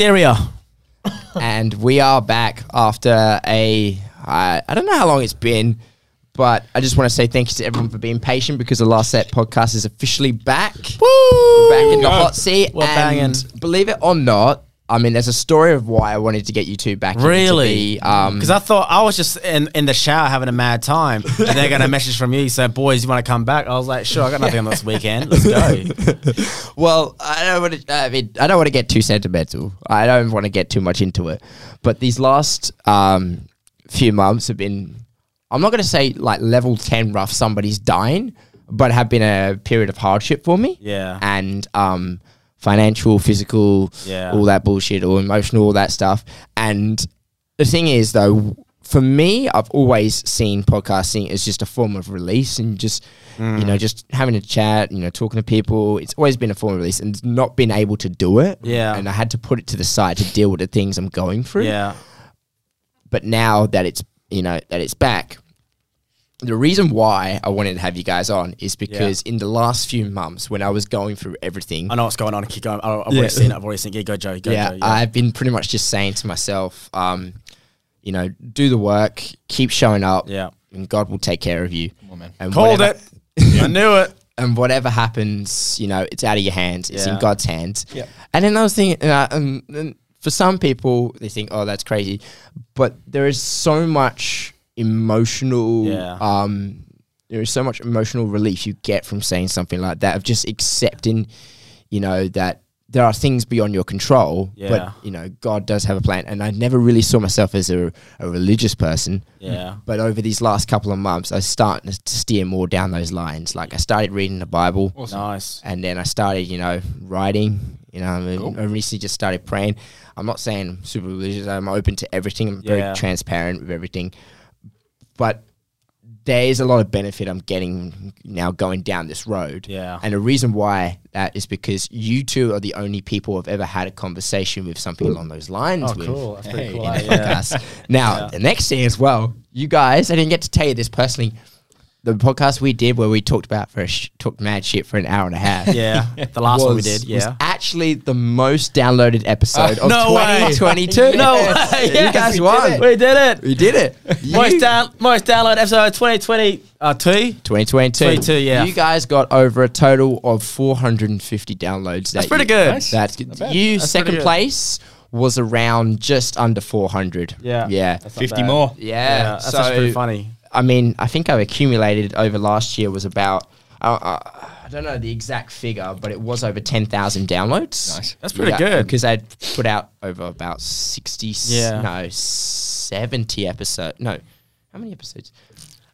area. and we are back after a I I don't know how long it's been, but I just want to say thank you to everyone for being patient because the last set podcast is officially back. Woo! Back in the hot seat. We're and banging. believe it or not, I mean, there's a story of why I wanted to get you two back. in to Really? be, um, Because I thought I was just in, in the shower having a mad time, and they got a message from you saying, "Boys, you want to come back?" I was like, "Sure, I got nothing on this weekend. Let's go." Well, I don't want to. I mean, I don't want to get too sentimental. I don't want to get too much into it. But these last um, few months have been. I'm not going to say like level ten rough. Somebody's dying, but have been a period of hardship for me. Yeah. And um, financial, physical, Yeah. all that bullshit, or emotional, all that stuff. And the thing is, though, for me, I've always seen podcasting as just a form of release and just, you know, mm. just having a chat, you know, talking to people. It's always been a form of release and not been able to do it. Yeah. And I had to put it to the side to deal with the things I'm going through. yeah, But now that it's, you know, that it's back, the reason why I wanted to have you guys on is because in the last few months when I was going through everything, I know what's going on. Keep going. I- I've Yeah. already seen it. I've already seen it. Yeah, go, Joe. Go, yeah, Joe. I've been pretty much just saying to myself, um, you know, do the work, keep showing up, Yeah. and God will take care of you. on, man. And Called whatever- it. I knew it. And whatever happens, you know, it's out of your hands. It's in God's hands. Yeah. And then I was thinking, uh, um, and for some people, they think, oh, that's crazy. But there is so much emotional, Yeah. um, there is so much emotional relief you get from saying something like that, of just accepting, you know, that there are things beyond your control, Yeah. but, you know, God does have a plan. And I never really saw myself as a, a religious person. Yeah. But over these last couple of months, I started to steer more down those lines. Like I started reading the Bible, Nice. and then I started, you know, writing. You know, I, mean, Cool. I recently just started praying. I'm not saying I'm super religious. I'm open to everything. I'm Yeah. very transparent with everything. But there is a lot of benefit I'm getting now going down this road. Yeah. And the reason why that is because you two are the only people I've ever had a conversation with something along those lines Oh, with cool. That's pretty cool. in the Yeah. podcast. Now, Yeah. the next thing as well, you guys, I didn't get to tell you this personally. The podcast we did where we talked about for a sh- talked mad shit for an hour and a half. Yeah. The last one we was- did. was Yeah. actually the most downloaded episode of no way. 2022. No Yes. way. You guys we won. did it. We did it. We did it. Most You- down, most download episode 2020 uh, two. 2022. 22, yeah. You guys got over a total of 450 downloads. That's pretty good. Nice. That's Not bad. you. That's second place was around just under 400. Yeah. Yeah. 50 bad. more. Yeah. that's so pretty funny. I mean, I think I've accumulated over last year was about. Uh, uh, I don't know the exact figure, but it was over 10,000 downloads. Nice. That's pretty good. Because I'd put out over about 60, Yeah. no, 70 episodes. No, how many episodes?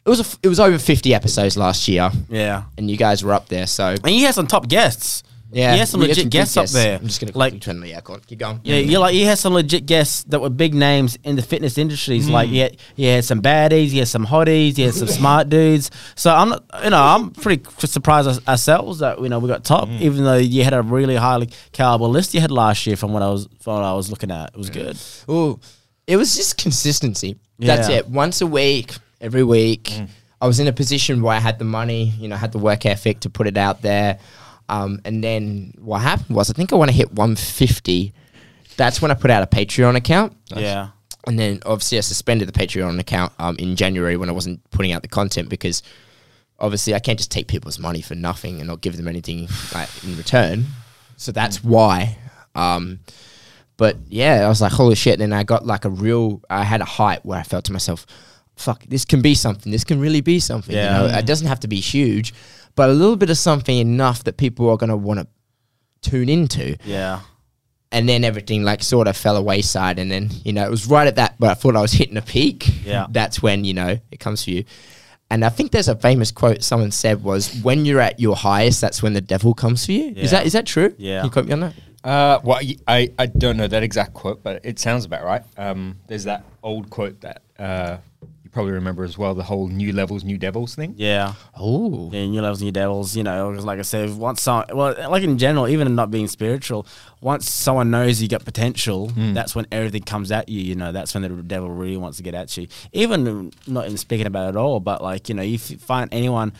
It was a f it was over 50 episodes last year, Yeah. and you guys were up there. So And you had some top guests. Yeah, You had some legit guests up there. I'm just gonna Like- like turn the aircon. Keep going. Yeah, you like you had some legit guests that were big names in the fitness industries. Like Mm. you had, you had some baddies, you had some hotties, you had some smart dudes. So I'm not, you know, I'm pretty surprised ourselves that you know we got top, Mm. even though you had a really highly caliber list you had last year from what I was from what I was looking at. It was good. Ooh, it was just consistency. That's Yeah. it. Once a week, every week. I was in a position where I had the money, you know, had the work ethic to put it out there. Um, and then what happened was, I think I want to hit 150. That's when I put out a Patreon account. Yeah, And then obviously I suspended the Patreon account um, in January when I wasn't putting out the content because obviously I can't just take people's money for nothing and not give them anything like, in return. So that's why. Um, but yeah, I was like, holy shit. Then I got like a real, I had a height where I felt to myself, fuck, this can be something. This can really be something. Yeah. You know, it doesn't have to be huge, but a little bit of something enough that people are going to want to tune into. Yeah, and then everything like sort of fell away side and then you know it was right at that but i thought i was hitting a peak. Yeah. that's when you know it comes for you. And i think there's a famous quote someone said was when you're at your highest that's when the devil comes for you. Is that is that true? Yeah. Can you quote me on that? Uh, well, y- I, I don't know that exact quote, but it sounds about right. Um, there's that old quote that uh, you probably remember as well, the whole new levels, new devils thing. yeah. oh Yeah, new levels, new devils. You know, 'cause like I said, once someone, well, like in general, even not being spiritual, once someone knows you got potential, hmm. that's when everything comes at you. You know, that's when the devil really wants to get at you. Even not even speaking about it at all, but like you know, you find anyone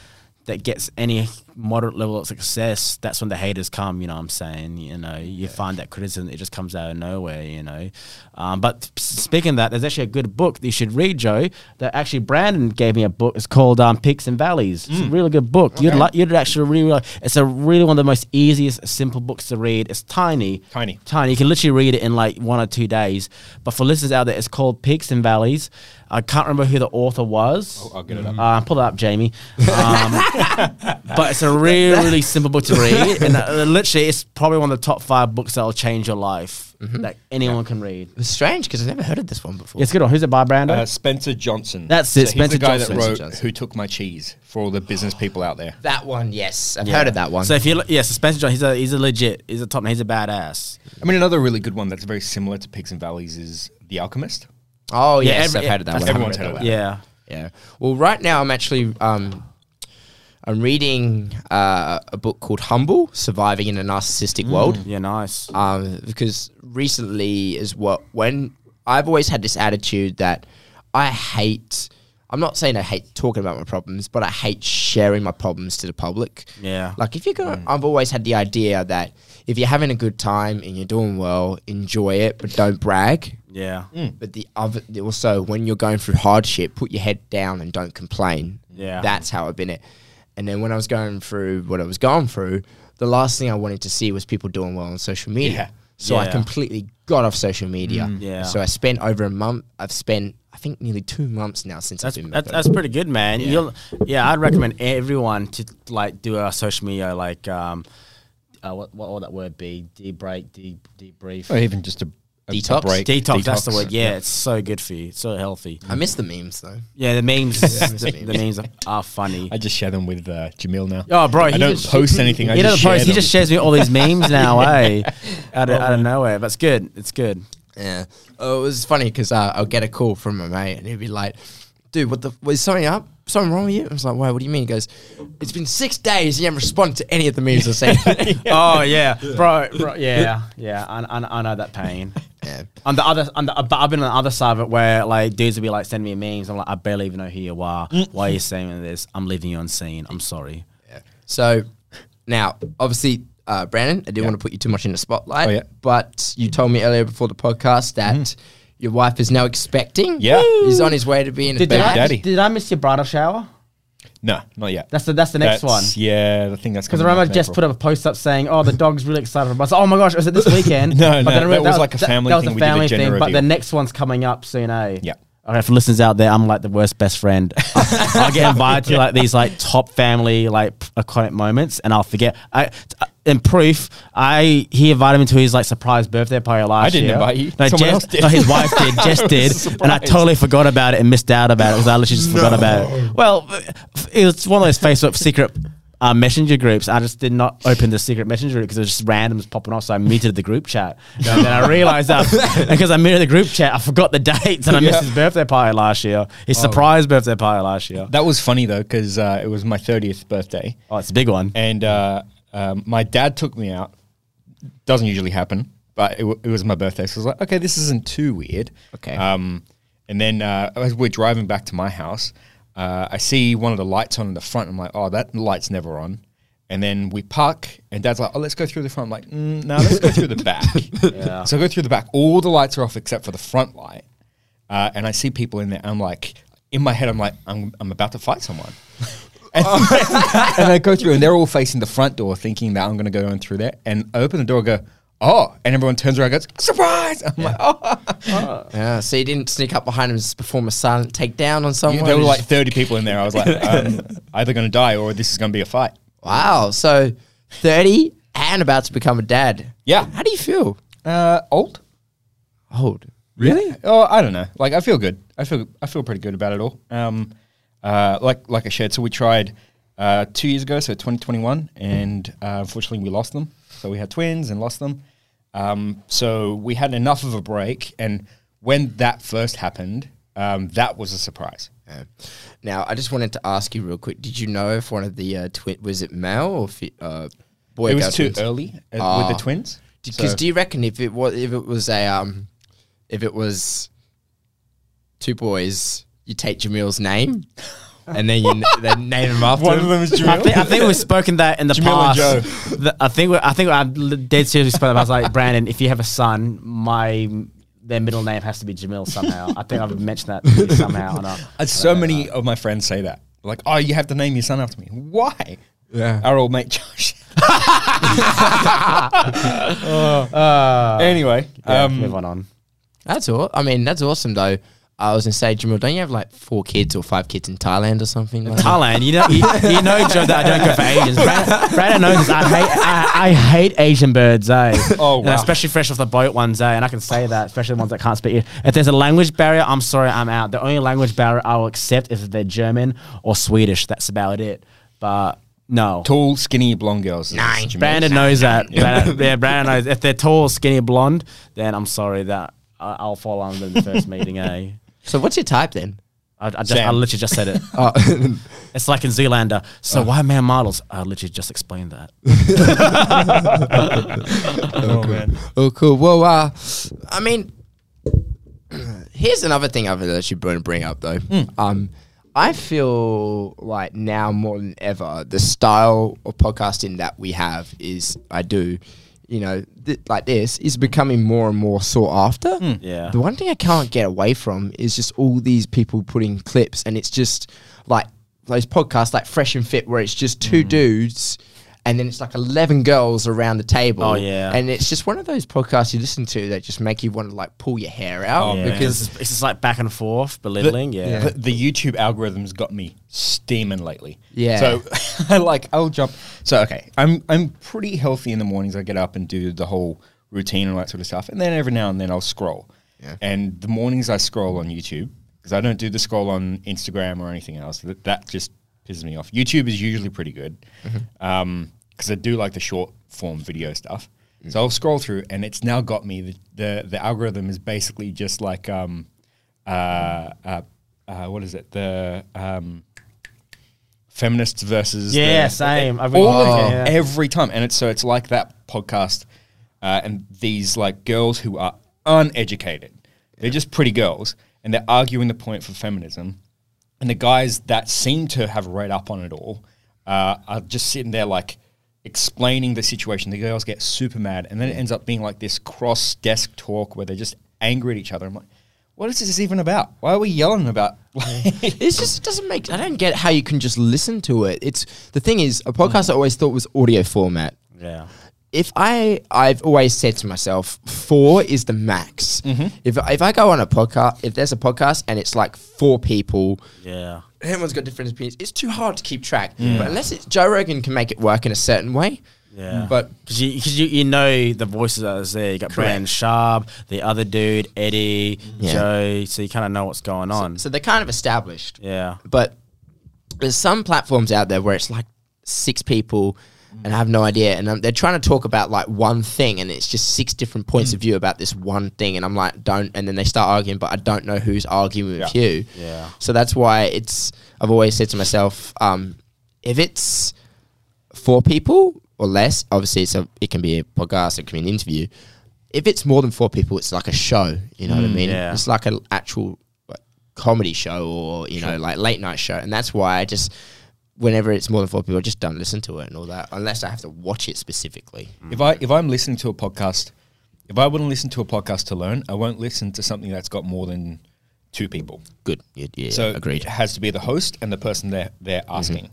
that gets any moderate level of success, that's when the haters come. You know what I'm saying? You know, you find that criticism, it just comes out of nowhere. You know, um, but speaking of that, there's actually a good book that you should read, Joe. That actually Brandon gave me a book. It's called um, Peaks and Valleys. It's a really good book. You'd like, you'd actually really, like it's a really one of the most easiest, simple books to read. It's tiny, Tiny. tiny. You can literally read it in like one or two days. But for listeners out there, it's called Peaks and Valleys. I can't remember who the author was. I'll- I'll get it up. Uh, pull it up, Jamie. Um, but it's a really, really simple book to read, and uh, literally, it's probably one of the top five books that will change your life that anyone can read. It's strange because I've never heard of this one before. It's a good one. Who's it by, Brando? Uh, Spencer Johnson. That's it, So Spencer he's the guy Johnson. that wrote Johnson. "Who Took My Cheese" for all the business people out there. That one, yes, I've Yeah. heard of that one. So if you look, yeah, so Spencer John, he's a he's a legit, he's a top, name, he's a badass. I mean, another really good one that's very similar to Peaks and Valleys is The Alchemist. Oh Yeah, yes, every- I've heard of that one. everyone's that that. Yeah, Yeah. Well, right now I'm actually um, I'm reading uh, a book called Humble: Surviving in a Narcissistic World. yeah, nice. um, because recently is what when I've always had this attitude that I hate. I'm not saying I hate talking about my problems, but I hate sharing my problems to the public. Yeah. Like if you're gonna, I've always had the idea that if you're having a good time and you're doing well, enjoy it, but don't brag. Yeah, But the other, also when you're going through hardship, put your head down and don't complain. Yeah. that's how I've been it. And then when I was going through what I was going through, the last thing I wanted to see was people doing well on social media. Yeah. So I completely got off social media. Yeah. So I spent over a month. I've spent I think nearly two months now since that's I've been. that's, that's pretty good, man. Yeah. You'll, yeah, I'd recommend everyone to like do a social media like um, uh, what what would that word be? Debrief, de debrief, Or even just a, a Detox? a break. detox, That's the word. Yeah, it's so good for you. It's so healthy. I miss the memes though. Yeah, the memes, the, memes. the memes are, are funny. I just share them with uh, Jamil now. Oh, bro, I he don't just- post anything. I he just doesn't post. share He just shares me all these memes now, eh? Out of, out of nowhere, but it's good. It's good. Yeah. Oh, it was funny because uh, I'll get a call from my mate and he'd be like, dude, what the, was something up? Something wrong with you? I was like, why? What do you mean? He goes, it's been six days. You haven't responded to any of the memes I sent. Oh yeah, bro, bro. Yeah, yeah. I, I, I know that pain. Yeah. On the other, on the, uh, but I've been on the other side of it where like dudes will be like sending me memes. I'm like, I barely even know who you are. Mm. Why are you saying this? I'm leaving you unseen. I'm sorry. Yeah. So now, obviously, uh, Brandon, I didn't want to put you too much in the spotlight. Oh, yeah. But you told me earlier before the podcast mm-hmm. that your wife is now expecting. Yeah. He's on his way to being a Did, baby did I, daddy. did I miss your bridal shower? No, not yet. That's the that's the next one. Yeah, I think that's Because I remember Jess put up a post up saying, "Oh, the dog's really excited for us." Oh my gosh, was it this weekend? No, no, then I that realized was like a family that, thing. was a family thing, but the next one's coming up soon, eh? Yeah. Okay, for listeners out there, I'm like the worst best friend. I get invited to like these like top family like p- iconic moments, and I'll forget. I t- in proof, I he invited me to his like surprise birthday party last year. I didn't year. invite you. No, Someone Jess, else did. no, his wife did. Jess did, and I totally forgot about it and missed out about it because I literally just forgot about it. Well, it was one of those Facebook secret. Uh, messenger groups. I just did not open the secret messenger group because it was just randoms popping off. So I muted the group chat. And then I realized that because I muted the group chat, I forgot the dates and I missed his birthday party last year. His surprise birthday party last year. That was funny though, because uh, it was my 30th birthday, Oh, it's a big one. and uh, um, my dad took me out. Doesn't usually happen, but it, w- it was my birthday, so I was like, okay, this isn't too weird. Okay. Um, and then uh, as we're driving back to my house, uh, I see one of the lights on in the front. I'm like, oh, that light's never on. And then we park, and Dad's like, "Oh, let's go through the front." I'm like, mm, "No, let's go through the back." Yeah. So I go through the back. All the lights are off except for the front light, uh, and I see people in there. I'm like, in my head, I'm like, I'm, I'm about to fight someone. And, and I go through, and they're all facing the front door, thinking that I'm going to go in through there. And I open the door, and go, "Oh!" And everyone turns around, and goes, "Surprise!" I'm like, "Oh!" Yeah. So you didn't sneak up behind him and perform a silent takedown on someone. There were like 30 people in there. I was like, I'm either going to die or this is going to be a fight. wow. So thirty and about to become a dad. Yeah. How do you feel? Uh, old? Old. Really? Oh, I don't know. Like, I feel good. I feel I feel pretty good about it all. Um, uh, like like I shared, so we tried uh, two years ago, so 2021, and uh, unfortunately we lost them. So we had twins and lost them. Um, so we had enough of a break, and when that first happened, um, that was a surprise. Yeah. Now, I just wanted to ask you real quick. Did you know if one of the uh, twin was it male or fi- uh, boy? it was too twins? early uh, with Ah. the twins. Because So- do you reckon if it was if it was a um if it was two boys, you take Jamil's name? and then you n- they name them after One him. of them is I Jamil. think, I think we've spoken that in the Jamil and past. Joe. The- I think we, I think I dead seriously spoke. about- I was like, Brandon, if you have a son, my their middle name has to be Jamil somehow. I think I've mentioned that to you somehow. And I, Uh, so many of my friends say that. Like, oh, you have to name your son after me. Why? Yeah. Our old mate Josh. uh, anyway, yeah, um, move on. on. That's all. I mean, that's awesome though. I was gonna say, Jamil, don't you have like four kids or five kids in Thailand or something? Like that? Thailand, you know, you, you know, Joe, that I don't go for Asians. Brandon, Brandon knows this. I hate, I, I hate Asian birds, eh? Oh, You know, wow. especially fresh off the boat ones, eh? And I can say that, especially the ones that can't speak. it. If there's a language barrier, I'm sorry, I'm out. The only language barrier I will accept is if they're German or Swedish. That's about it. But no. tall, skinny, blonde girls. is Nine. Jamil. Brandon knows that. Brandon, yeah, Brandon knows. If they're tall, skinny, blonde, then I'm sorry that I, I'll fall under the first meeting, eh? So what's your type then? I, I just, I literally just said it. Oh, It's like in Zoolander. So why man models? I literally just explained that. Oh man. oh, cool. Well, uh, I mean, here's another thing I've actually want to bring up though. Um, I feel like now more than ever, the style of podcasting that we have is I do, you know, th- like this is becoming more and more sought after. Hmm. Yeah. The one thing I can't get away from is just all these people putting clips, and it's just like those podcasts like Fresh and Fit, where it's just two hmm. dudes. And then it's like eleven girls around the table. Oh, yeah. and it's just one of those podcasts you listen to that just make you want to like pull your hair out Oh, Yeah, because it's, it's just like back and forth, belittling. yeah. The, the YouTube algorithms got me steaming lately. Yeah. So I like I'll jump. So okay, I'm I'm pretty healthy in the mornings. I get up and do the whole routine and all that sort of stuff, and then every now and then I'll scroll. Yeah. And the mornings I scroll on YouTube because I don't do the scroll on Instagram or anything else. That that just pisses me off. YouTube is usually pretty good because I do like the short form video stuff. So I'll scroll through, and it's now got me. The the, the algorithm is basically just like um, uh, uh, uh, what is it? The um, feminists versus Yeah, the- same. I've all of yeah. every time, and it's so it's like that podcast, uh, and these like girls who are uneducated, they're just pretty girls, and they're arguing the point for feminism, and the guys that seem to have read up on it all uh, are just sitting there like explaining the situation. The girls get super mad, and then it ends up being like this cross desk talk where they're just angry at each other. I'm like, what is this even about? Why are we yelling about? it's just doesn't make. I don't get how you can just listen to it. It's the thing is a podcast I always thought was audio format. Yeah. If I I've always said to myself, four is the max. Mm-hmm. If if I go on a podcast, if there's a podcast and it's like four people, Yeah. everyone's got different opinions. It's too hard to keep track. But unless it's Joe Rogan can make it work in a certain way. Yeah. But Because you, cause you, you know the voices that are there. You got Brendan Schaub, the other dude, Eddie, Yeah. Joe. So you kind of know what's going on. so they're kind of established. yeah. But there's some platforms out there where it's like six people. And I have no idea, and um, they're trying to talk about like one thing, and it's just six different points of view about this one thing, and I'm like, don't, and then they start arguing, but I don't know who's arguing with Yeah. you. Yeah. So that's why it's. I've always said to myself, um, if it's four people or less, obviously it's a, it can be a podcast, it can be an interview. If it's more than four people, it's like a show. You know what I mean? yeah. It's like an actual like, comedy show or you know like late night show, and that's why I just. Whenever it's more than four people, I just don't listen to it and all that, unless I have to watch it specifically. If I if I'm listening to a podcast, if I wouldn't listen to a podcast to learn, I won't listen to something that's got more than two people. Good, yeah, yeah so agreed. it has to be the host and the person they're they're asking.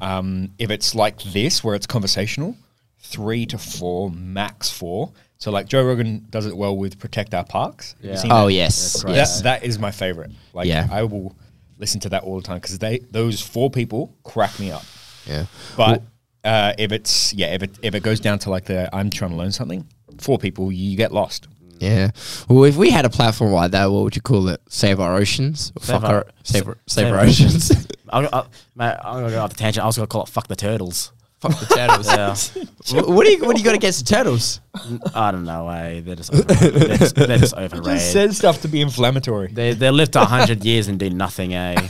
Um, if it's like this, where it's conversational, three to four, max four. So like Joe Rogan does it well with Protect Our Parks. Yeah. Oh that? yes, That's right. yes. That, that is my favorite. Like Yeah. I will listen to that all the time because they those four people crack me up. yeah. But uh, if it's yeah, if it if it goes down to like the I'm trying to learn something, four people, you get lost. Yeah. Well, if we had a platform like that, what would you call it? Save our oceans? Or Save fuck our- our, save, our, save save our our oceans. I'll, I'll, mate, I'm going to go off the tangent. I was going to call it Fuck the Turtles. Fuck the turtles. Yeah. Wh- what do you What do you got against the turtles? I don't know. Eh? They're, just over, they're, just, they're just overrated. Just said stuff to be inflammatory. They, they live to 100 years and do nothing, eh?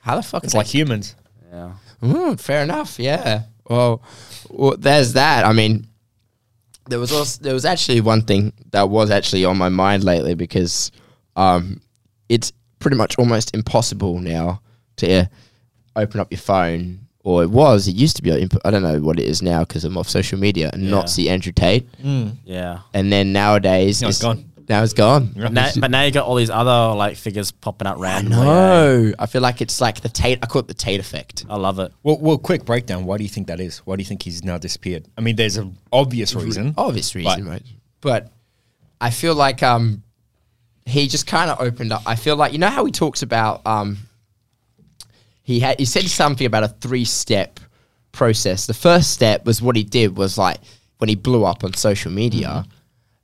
How the fuck? It's is like humans. Yeah. Mm, fair enough. Yeah. Well, well, there's that. I mean, there was also there was actually one thing that was actually on my mind lately because um, it's pretty much almost impossible now to open up your phone, or it was, it used to be. input- I don't know what it is now because I'm off social media and Yeah. not see Andrew Tate. Yeah. And then nowadays, Now it's gone. Now it's gone. Now, but now you got all these other like figures popping up I randomly. eh? know. I feel like it's like the Tate. I call it the Tate effect. I love it. Well, well, quick breakdown. Why do you think that is? Why do you think he's now disappeared? I mean, there's an obvious reason. obvious reason, But- right? But I feel like um, he just kind of opened up. I feel like you know how he talks about um, he had he said something about a three step process. The first step was what he did was like when he blew up on social media. Mm.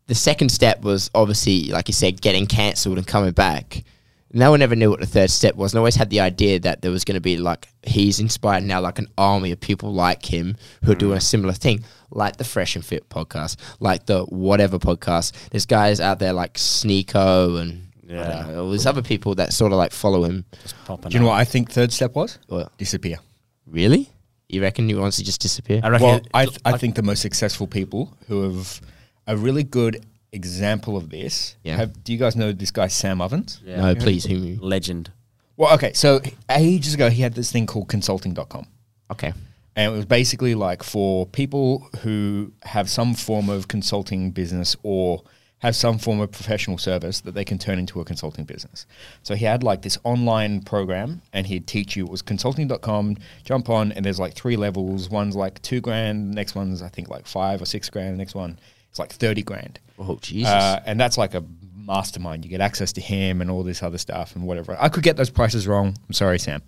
The second step was obviously, like you said, getting cancelled and coming back. No one ever knew what the third step was, and always had the idea that there was going to be like he's inspired now like an army of people like him who are doing mm. a similar thing, like the Fresh and Fit podcast, like the whatever podcast. There's guys out there like Sneako and Yeah. don't know, there's other people that sort of like follow him. Just popping Do you know up. what I think third step was? What? Disappear. Really? You reckon he wants to just disappear? I reckon. Well, it- I, th- I think the most successful people who have a really good example of this. Yeah. Have, do you guys know this guy Sam Ovens? yeah. No, please, who? legend. Well, okay. So ages ago, he had this thing called consulting.com. Okay. And it was basically like for people who have some form of consulting business or have some form of professional service that they can turn into a consulting business. So he had like this online program and he'd teach you it was consulting.com, jump on, and there's like three levels. One's like two grand, next one's I think like five or six grand, the next one it's like 30 grand. Oh Jesus. Uh, and that's like a mastermind. You get access to him and all this other stuff and whatever. I could get those prices wrong. I'm sorry, Sam.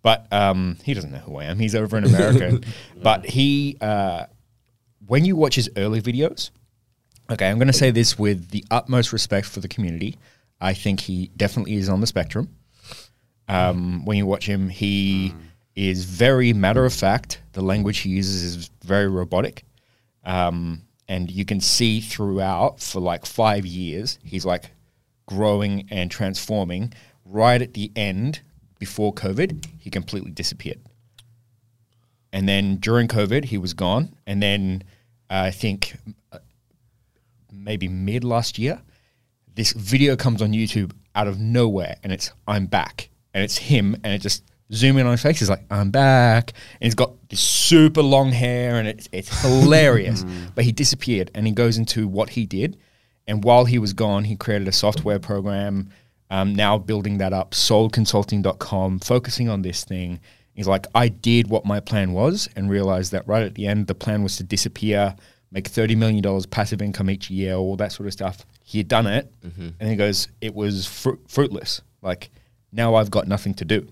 But um, he doesn't know who I am. He's over in America. but he, uh, when you watch his early videos, okay, I'm going to say this with the utmost respect for the community. I think he definitely is on the spectrum. Um, when you watch him, he is very matter of fact. The language he uses is very robotic. Um, and you can see throughout for like five years, he's like growing and transforming. Right at the end, before COVID, he completely disappeared. And then during COVID, he was gone. And then uh, I think uh, maybe mid last year, this video comes on YouTube out of nowhere and it's I'm back. And it's him and it just zoom in on his face. He's like, I'm back. And he's got this super long hair and it's, it's hilarious. but he disappeared and he goes into what he did. And while he was gone, he created a software program, um, now building that up, soulconsulting.com, focusing on this thing. He's like, I did what my plan was and realized that right at the end, the plan was to disappear, make $30 million passive income each year, all that sort of stuff. He had done it. And he goes, it was fru- fruitless. Like, now I've got nothing to do.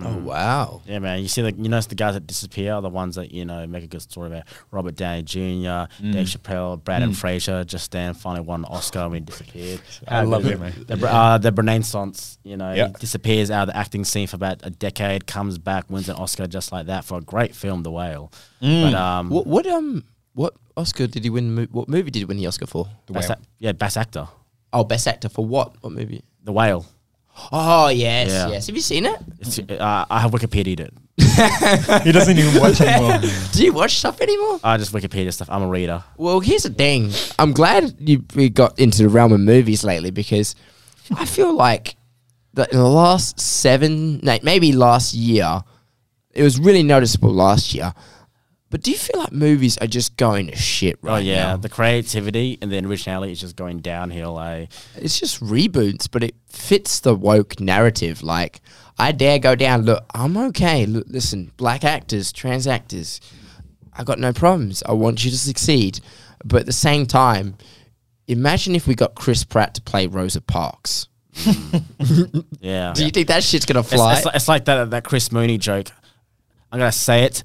oh wow. Yeah, man. You see, like you notice the guys that disappear are the ones that you know make a good story about. Robert Downey Jr., Mm. Dave Chappelle, Brendan Fraser. Just then finally won an Oscar and he disappeared. I love the, it, man. The, uh, the Renaissance, you know, Yeah. he disappears out of the acting scene for about a decade, comes back, wins an Oscar just like that for a great film, The Whale. Mm. But um, What what um what Oscar did he win? What movie did he win the Oscar for? The best whale. ac- yeah, best actor, Oh, best actor for what? What movie? The Whale. Oh yes, Yeah. yes. Have you seen it? It's, uh, I have Wikipedia it. he doesn't even watch anymore. Do you watch stuff anymore? I just Wikipedia stuff. I'm a reader. Well, here's the thing. I'm glad you we got into the realm of movies lately because I feel like that in the last seven, no, maybe last year, it was really noticeable last year. But do you feel like movies are just going to shit right now? oh yeah, now? the creativity and the originality is just going downhill. Eh? It's just reboots, but it fits the woke narrative. Like, I dare go down. Look, I'm okay. Look, listen, black actors, trans actors, I got no problems. I want you to succeed. But at the same time, imagine if we got Chris Pratt to play Rosa Parks. Yeah. Do you think that shit's gonna fly? it's, li- it's like that that Chris Mooney joke. I'm gonna say it.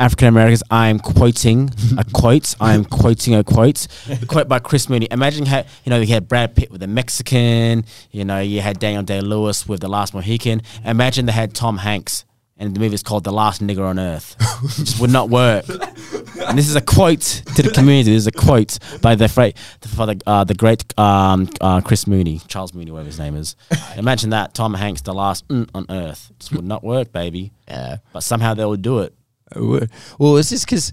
African Americans, I am quoting a quote. I am quoting a quote. A quote by Chris Mooney. Imagine how you know you had Brad Pitt with the Mexican. You know you had Daniel Day Lewis with the Last Mohican. Imagine they had Tom Hanks, and the movie is called The Last Nigger on Earth. it just would not work. And this is a quote to the community. This is a quote by the fra- the uh, the great um, uh, Chris Mooney, Charles Mooney, whatever his name is. Imagine that Tom Hanks, the last mm on Earth. This would not work, baby. yeah. But somehow they would do it. Well, it's just because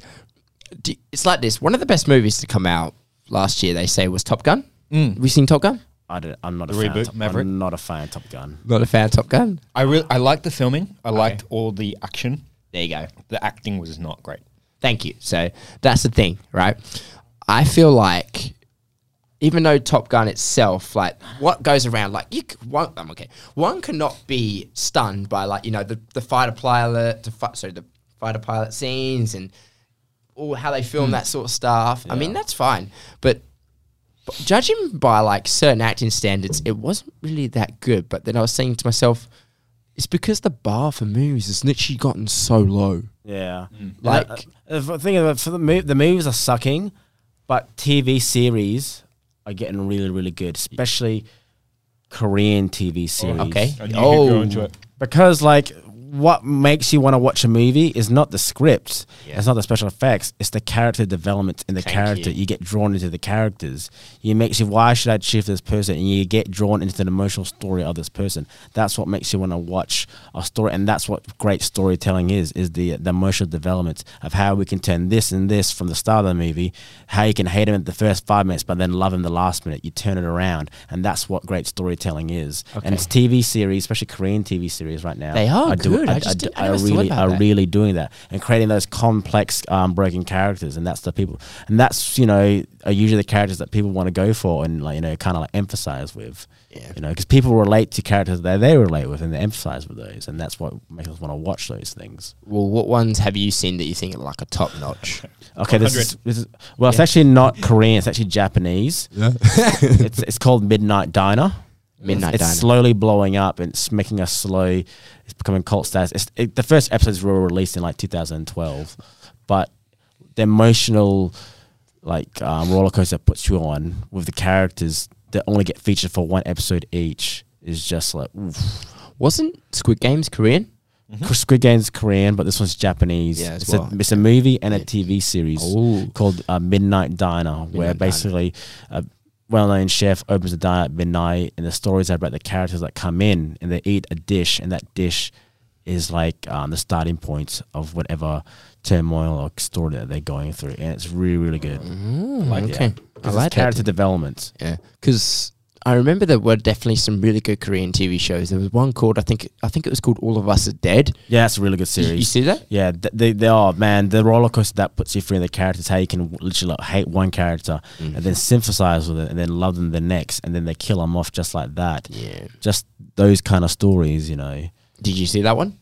it's like this. One of the best movies to come out last year, they say, was Top Gun. Mm. Have you seen Top Gun? I don't, I'm not The a fan. reboot, of Top- Maverick? I'm not a fan of Top Gun. Not a fan of Top Gun. I really I liked the filming. I liked all the action. There you go. The acting was not great. Thank you. So that's the thing, right? I feel like even though Top Gun itself, like what goes around, like you one, I'm okay. One cannot be stunned by like you know the the fighter pilot, the fi- sorry the fighter pilot scenes and all how they film hmm. that sort of stuff. I mean that's fine, but. but Judging by like certain acting standards, it wasn't really that good. But then I was saying to myself, it's because the bar for movies has literally gotten so low. Yeah, hmm. Like- like uh, the thing is, uh, for the mov- the movies are sucking, but TV series are getting really really good, especially Korean TV oh, series. Okay. I you'd Oh, go into oh. it. because like what makes you want to watch a movie is not the script. Yeah. it's not the special effects. It's the character development in the Thank character you. you. get drawn into the characters. You makes you why should i choose this person? And you get drawn into the emotional story of this person. That's what makes you want to watch a story and that's what great storytelling is is the the emotional development of how we can turn this and this from the start of the movie how you can hate him at the first five minutes but then love him the last minute. You turn it around and that's what great storytelling is. And it's tv series especially korean tv series right now They are do- good. I just do- didn't- I never thought really about are that. really doing that and creating those complex um, broken characters and that's the people and that's you know are usually the characters that people want to go for and like you know kind of like emphasize with Yeah. you know because people relate to characters that they relate with and they emphasize with those and that's what makes us want to watch those things Well, what ones have you seen that you think are like a top notch? okay this is, this is well it's actually not korean it's actually japanese it's, it's called midnight diner Midnight it's, It's slowly blowing up and it's making us slow. It's becoming cult status. It's, it, the first episodes were released in like 2012, but the emotional like um, roller coaster puts you on with the characters that only get featured for one episode each is just like oof. Wasn't Squid Games Korean? Squid Game's Korean, but this one's Japanese. Yeah, it's, well. a, it's a movie and a TV series Oh. called uh, Midnight Diner, where Midnight Diner. basically a well-known chef opens a diner at midnight, and the stories are about the characters that come in and they eat a dish, and that dish is like um, the starting point of whatever turmoil or story that they're going through, and it's really, really good. Like, okay. I like character that. development. Yeah, because I remember there were definitely some really good Korean TV shows. There was one called I think I think it was called All of Us Are Dead. Yeah, it's a really good series. you see that? Yeah, th- they, they are man. The roller coaster that puts you through the characters, how you can literally like, hate one character mm. and then sympathize with it, and then love them the next, and then they kill them off just like that. Yeah. Just those kind of stories, you know. Did you see that one?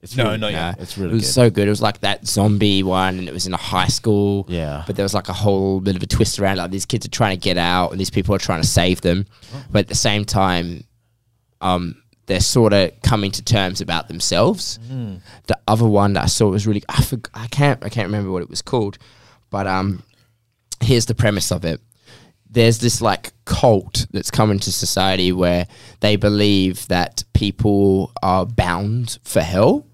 It's No, really, not Nah, yet. It's really it was good. so good. It was like that zombie one, and it was in a high school. Yeah. But there was like a whole bit of a twist around. Like these kids are trying to get out, and these people are trying to save them. But at the same time, um, they're sort of coming to terms about themselves. The other one that I saw was really I forg I can't I can't remember what it was called, but um, here's the premise of it. There's this like cult that's come into society where they believe that people are bound for hell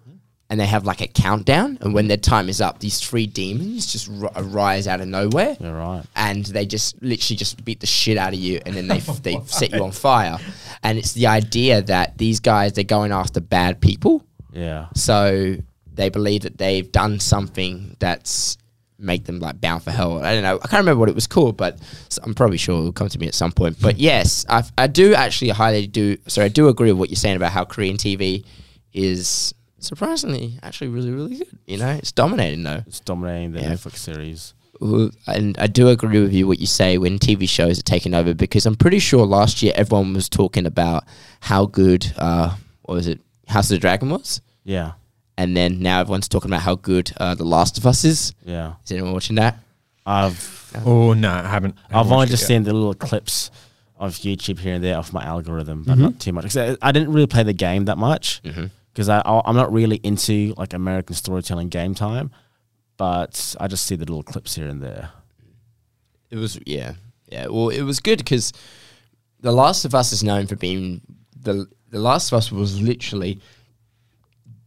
and they have like a countdown and when their time is up these three demons just r- arise out of nowhere You're right. and they just literally just beat the shit out of you and then they they set you on fire and it's the idea that these guys they're going after bad people Yeah. so they believe that they've done something that's make them like bound for hell. I don't know. I can't remember what it was called, but I'm probably sure it'll come to me at some point. But yes, I, I do actually highly do. Sorry, I do agree with what you're saying about how Korean TV is surprisingly actually really really good. You know, it's dominating though. It's dominating the Yeah. Netflix series. And I do agree with you what you say when TV shows are taking over because I'm pretty sure last year everyone was talking about how good uh what was it House of the Dragon was, Yeah. and then now everyone's talking about how good uh, The Last of Us is. Yeah. Is anyone watching that? I've Oh no, I haven't. I I've only just yet. seen the little clips of YouTube here and there off my algorithm, but Mm-hmm. not too much. 'Cause I, I didn't really play the game that much Mhm. Because I I- I'm not really into like American storytelling game time, but I just see the little clips here and there. It was yeah, yeah. Well, it was good because The Last of Us is known for being the The Last of Us was literally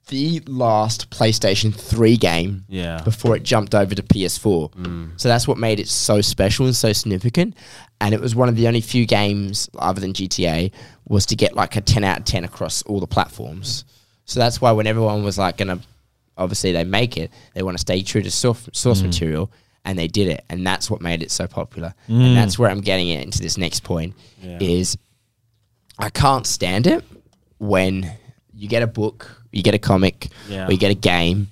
the last PlayStation Three game Yeah. before it jumped over to PS4. Mm. So that's what made it so special and so significant. And it was one of the only few games, other than GTA, was to get like a 10 out of 10 across all the platforms. So that's why when everyone was like going to, obviously they make it, they want to stay true to source, source material. and they did it, and that's what made it so popular. Mm. And that's where I'm getting it into this next point Yeah. is I can't stand it when you get a book, you get a comic, Yeah. or you get a game,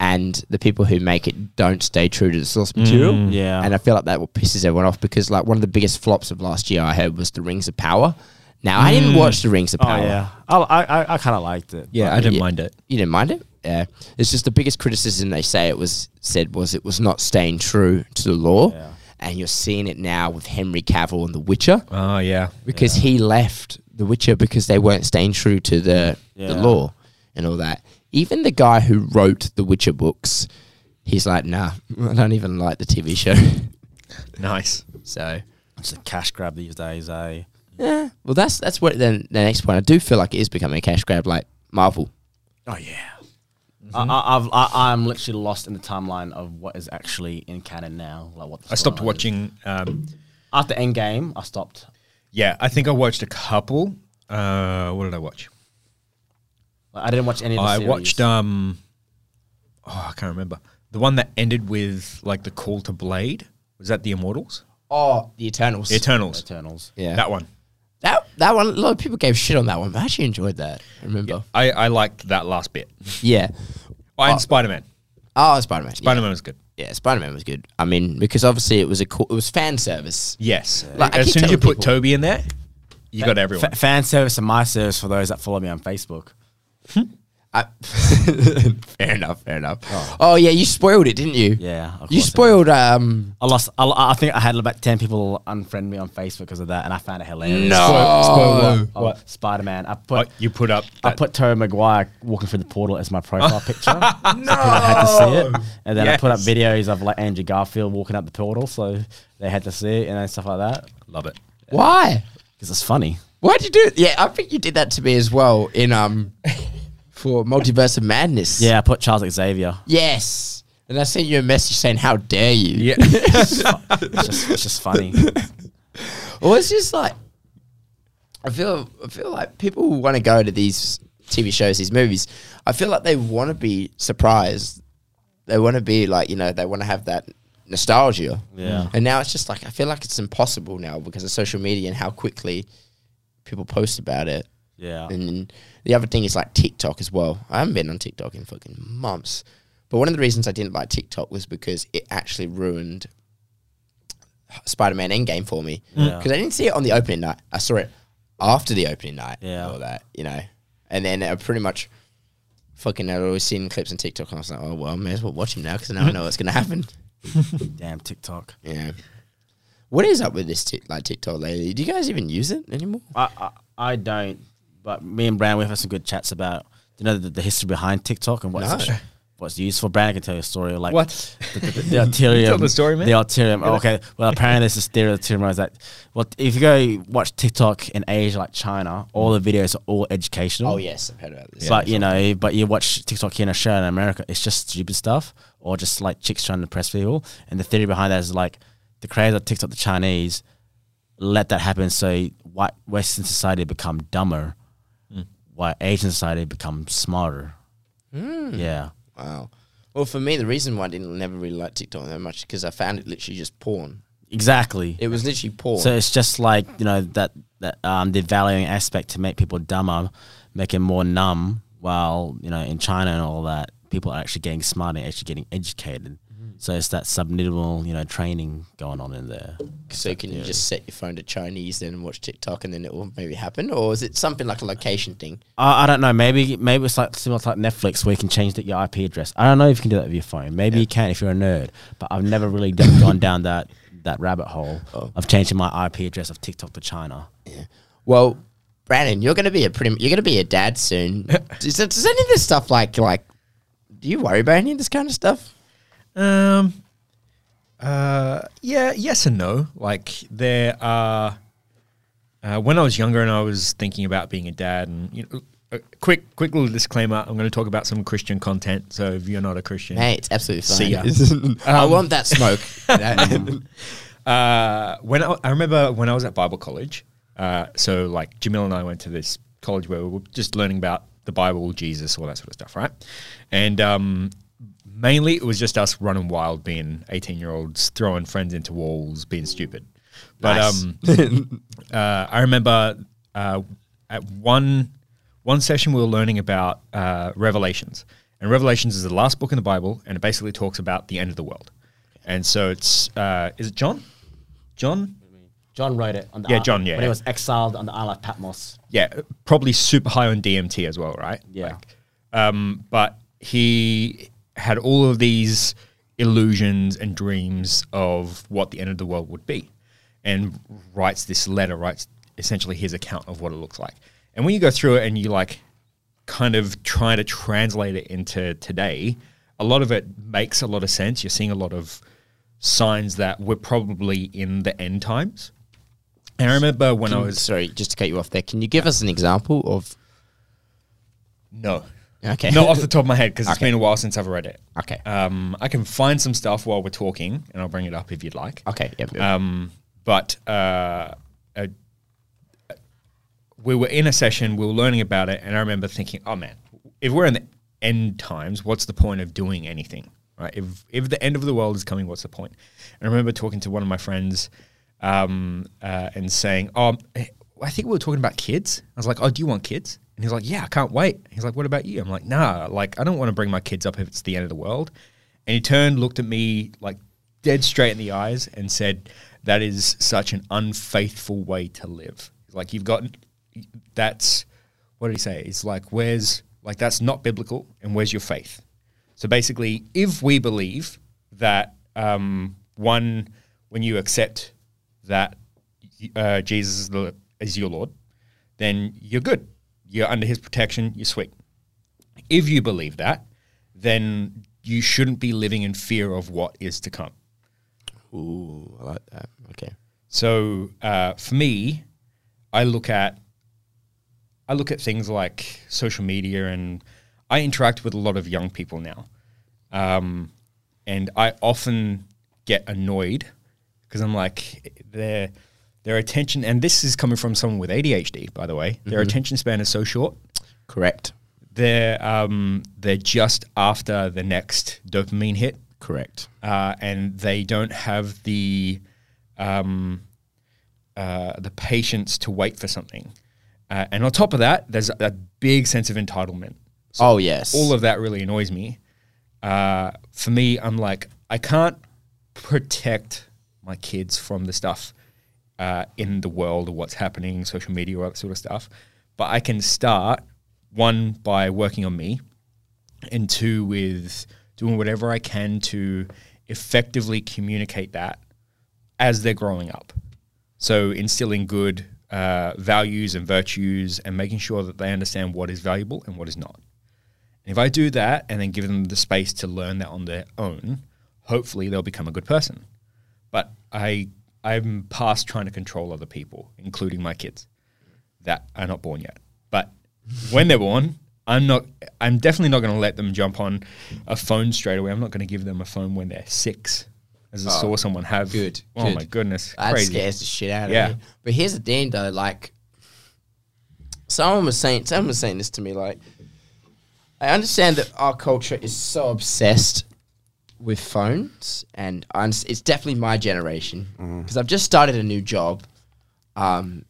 and the people who make it don't stay true to the source material. Mm. Yeah. And I feel like that pisses everyone off because like one of the biggest flops of last year I heard was the Rings of Power. Now I didn't watch the Rings of Power. Oh yeah, I I, I, I kind of liked it. Yeah, I didn't yeah. mind it. You didn't mind it? Yeah. It's just the biggest criticism they say it was said was it was not staying true to the lore. Yeah. And you're seeing it now with Henry Cavill and The Witcher Oh yeah, because he left The Witcher because they weren't staying true to the the lore and all that. Even the guy who wrote the Witcher books, he's like, nah, I don't even like the TV show. nice. so It's a cash grab these days, eh? Yeah, well that's that's what then the next point. I do feel like it is becoming a cash grab, like Marvel. Oh yeah. I, I, I've, I, I'm literally lost in the timeline of what is actually in canon now. Like what I stopped watching. Um, after Endgame. I stopped. yeah, I think I watched a couple. Uh, what did I watch? Like, I didn't watch any of the I series. watched. Um, oh, I can't remember the one that ended with like the call to Blade. Was that the Immortals? Oh, the Eternals. The Eternals. Eternals. yeah, That one. That that one, a lot of people gave shit on that one, but I actually enjoyed that. I remember. I, I liked that last bit. Yeah. Oh, and Oh. Spider Man. Oh, Spider Man. Spider Man was good. Yeah, yeah Spider Man was good. I mean, because obviously it was a cool, it was fan service. Yes. Uh, like, I as keep soon as you telling put people- Toby in there, you got everyone. Fa- fan service and my service for those that follow me on Facebook. Hmm? I, fair enough. Fair enough. Oh. yeah, you spoiled it, didn't you? Yeah, of You course I spoiled. Um. I lost. I, I think I had about ten people unfriend me on Facebook because of that, and I found it hilarious. No. Spoil- spoil what? Oh, What? Spider Man. I Oh, put you put up. I that- put Tobey Maguire walking through the portal as my profile picture. no, so people had to see it, and then I put up Yes. videos of like Andrew Garfield walking up the portal, so they had to see it and then stuff like that Love it. Why? because it's funny. Why'd you do it? Yeah, I think you did that to me as well in um for Multiverse of Madness. Yeah, I put Charles Xavier. Yes. And I sent you a message saying, "How dare you?" Yeah. It's just, it's just funny. Well, it's just like I feel. I feel like people who want to go to these TV shows, these movies. I feel like they want to be surprised. They want to be like you know. They want to have that nostalgia. Yeah. And now it's just like I feel like it's impossible now because of social media and how quickly people post about it. Yeah. And then the other thing is like TikTok as well. I haven't been on TikTok in fucking months. But one of the reasons I didn't like TikTok was because it actually ruined Spider-Man Endgame for me. Yeah. Mm. Because I didn't see it on the opening night. I saw it after the opening night. Yeah. All that, you know. And then I pretty much fucking I'd always seen clips on TikTok and I was like, oh, well, I may as well watch him now because now I know what's going to happen. Damn TikTok. Yeah. What is up with this tic- like TikTok lately? Do you guys even use it anymore? I, I I don't, but me and Brandon we've had some good chats about you know the, the history behind TikTok and what's No. what's used for. Brandon can tell you a story like What? the, the, the Arterium. Tell the story, man. The Arterium. Oh, okay. Well, apparently there's this theory of the Arterium is that well, if you go watch TikTok in Asia like China, all the videos are all educational. Oh, yes. I've heard about this. But you know, but you watch TikTok here in Australia and America, it's just stupid stuff or just like chicks trying to impress people. And the theory behind that is like the creators of TikTok, the Chinese, let that happen so white Western society become dumber, while Asian society become smarter. Yeah. Wow. Well, for me, the reason why I didn't never really like TikTok that much because I found it literally just porn. Exactly. It was literally porn. So it's just like you know that that um, the valuing aspect to make people dumber, make it more numb. While you know in China and all that, people are actually getting smarter, actually getting educated. So it's that subliminal you know training going on in there. so can you just set your phone to Chinese then and watch TikTok and then it will maybe happen, or is it something like a location thing? I, I don't know. Maybe maybe it's like similar to like Netflix where you can change the, your IP address. I don't know if you can do that with your phone. Maybe you can if you're a nerd. But I've never really gone down that that rabbit hole oh. of changing my IP address of TikTok to China. Yeah. Well, Brandon, you're gonna be a pretty. You're gonna be a dad soon. does, does any of this stuff like like? Do you worry about any of this kind of stuff? Um. Uh. Yeah. Yes and no. Like there are. Uh, when I was younger and I was thinking about being a dad, and you know, a quick quick little disclaimer: I'm going to talk about some Christian content. So if you're not a Christian, Hey, it's absolutely fine. See ya. I Um, want that smoke. uh, when I, I remember when I was at Bible college, uh, so like Jamil and I went to this college where we were just learning about the Bible, Jesus, all that sort of stuff, right? And um, mainly it was just us running wild, being eighteen year olds, throwing friends into walls, being stupid. But Nice. um, uh, I remember uh, at one one session we were learning about uh, Revelations, and Revelations is the last book in the Bible, and it basically talks about the end of the world. And so it's uh, is it John? John? John wrote it on the Yeah, isle- John, yeah, when yeah. he was exiled on the island of Patmos. Yeah, probably super high on DMT as well, right? Yeah. Um, but he had all of these illusions and dreams of what the end of the world would be, and writes this letter, writes essentially his account of what it looks like. And when you go through it and you like kind of try to translate it into today, a lot of it makes a lot of sense. You're seeing a lot of signs that we're probably in the end times. And I remember when I was sorry, just to cut you off there. Can you give us an example of? no, Okay. not off the top of my head because it's Okay. been a while since I've read it. Okay. Um, I can find some stuff while we're talking, and I'll bring it up if you'd like. Okay. Yeah. yeah. Um, but uh, uh, we were in a session, we were learning about it, and I remember thinking, "Oh man, if we're in the end times, what's the point of doing anything? Right? If if the end of the world is coming, what's the point?" And I remember talking to one of my friends um, uh, and saying, "Oh, I think we were talking about kids." I was like, "Oh, do you want kids?" And he's like, "Yeah, I can't wait." He's like, "What about you?" I'm like, "Nah, like I don't want to bring my kids up if it's the end of the world." And he turned, looked at me like dead straight in the eyes, and said, "That is such an unfaithful way to live. Like you've got that's what did he say? It's like where's like that's not biblical, and where's your faith?" So basically, if we believe that um, one, when you accept that uh, Jesus is, the, is your Lord, then you're good. You're under His protection. You're sweet. If you believe that, then you shouldn't be living in fear of what is to come. Ooh, I like that. Okay. So uh, for me, I look at I look at things like social media, and I interact with a lot of young people now, um, and I often get annoyed because I'm like their their attention, and this is coming from someone with ADHD, by the way. Their attention span is so short. Correct. They're um, they're just after the next dopamine hit Correct. uh, and they don't have the um, uh, the patience to wait for something. Uh, and on top of that, there's a big sense of entitlement. oh yes. All of that really annoys me. Uh, for me, I'm like, I can't protect my kids from the stuff uh, in the world or what's happening, social media, all that sort of stuff. But I can start one by working on me, and two with doing whatever I can to effectively communicate that as they're growing up. So instilling good uh, values and virtues and making sure that they understand what is valuable and what is not. And if I do that and then give them the space to learn that on their own, hopefully they'll become a good person. But I I'm past trying to control other people, including my kids that are not born yet. But when they're born, I'm not. I'm definitely not going to let them jump on a phone straight away. I'm not going to give them a phone when they're six, as I oh, saw someone have. good, Oh good. my goodness, That crazy. scares the shit out of Yeah. me. But here's the thing, though. Like, someone was saying, someone was saying this to me. Like, I understand that our culture is so obsessed with phones, and I underst- it's definitely my generation because I've just started a new job, um,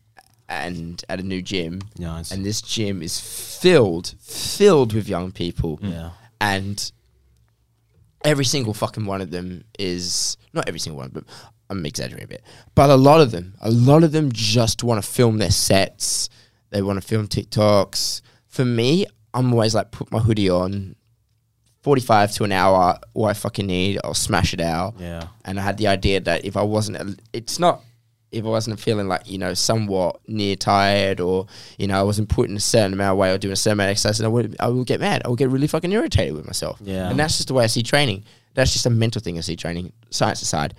and at a new gym, Nice. and this gym is filled, filled with young people, Yeah. and every single fucking one of them is not every single one, but I'm exaggerating a bit. But a lot of them, a lot of them just want to film their sets. They want to film TikToks. For me, I'm always like put my hoodie on, 45 to an hour, all I fucking need, I'll smash it out. Yeah. And I had the idea that if I wasn't, it's not, if I wasn't feeling like, you know, somewhat near tired or, you know, I wasn't putting a certain amount of weight or doing a certain amount of exercise, I would, I would get mad. I would get really fucking irritated with myself. Yeah. And that's just the way I see training. That's just a mental thing I see training, science aside.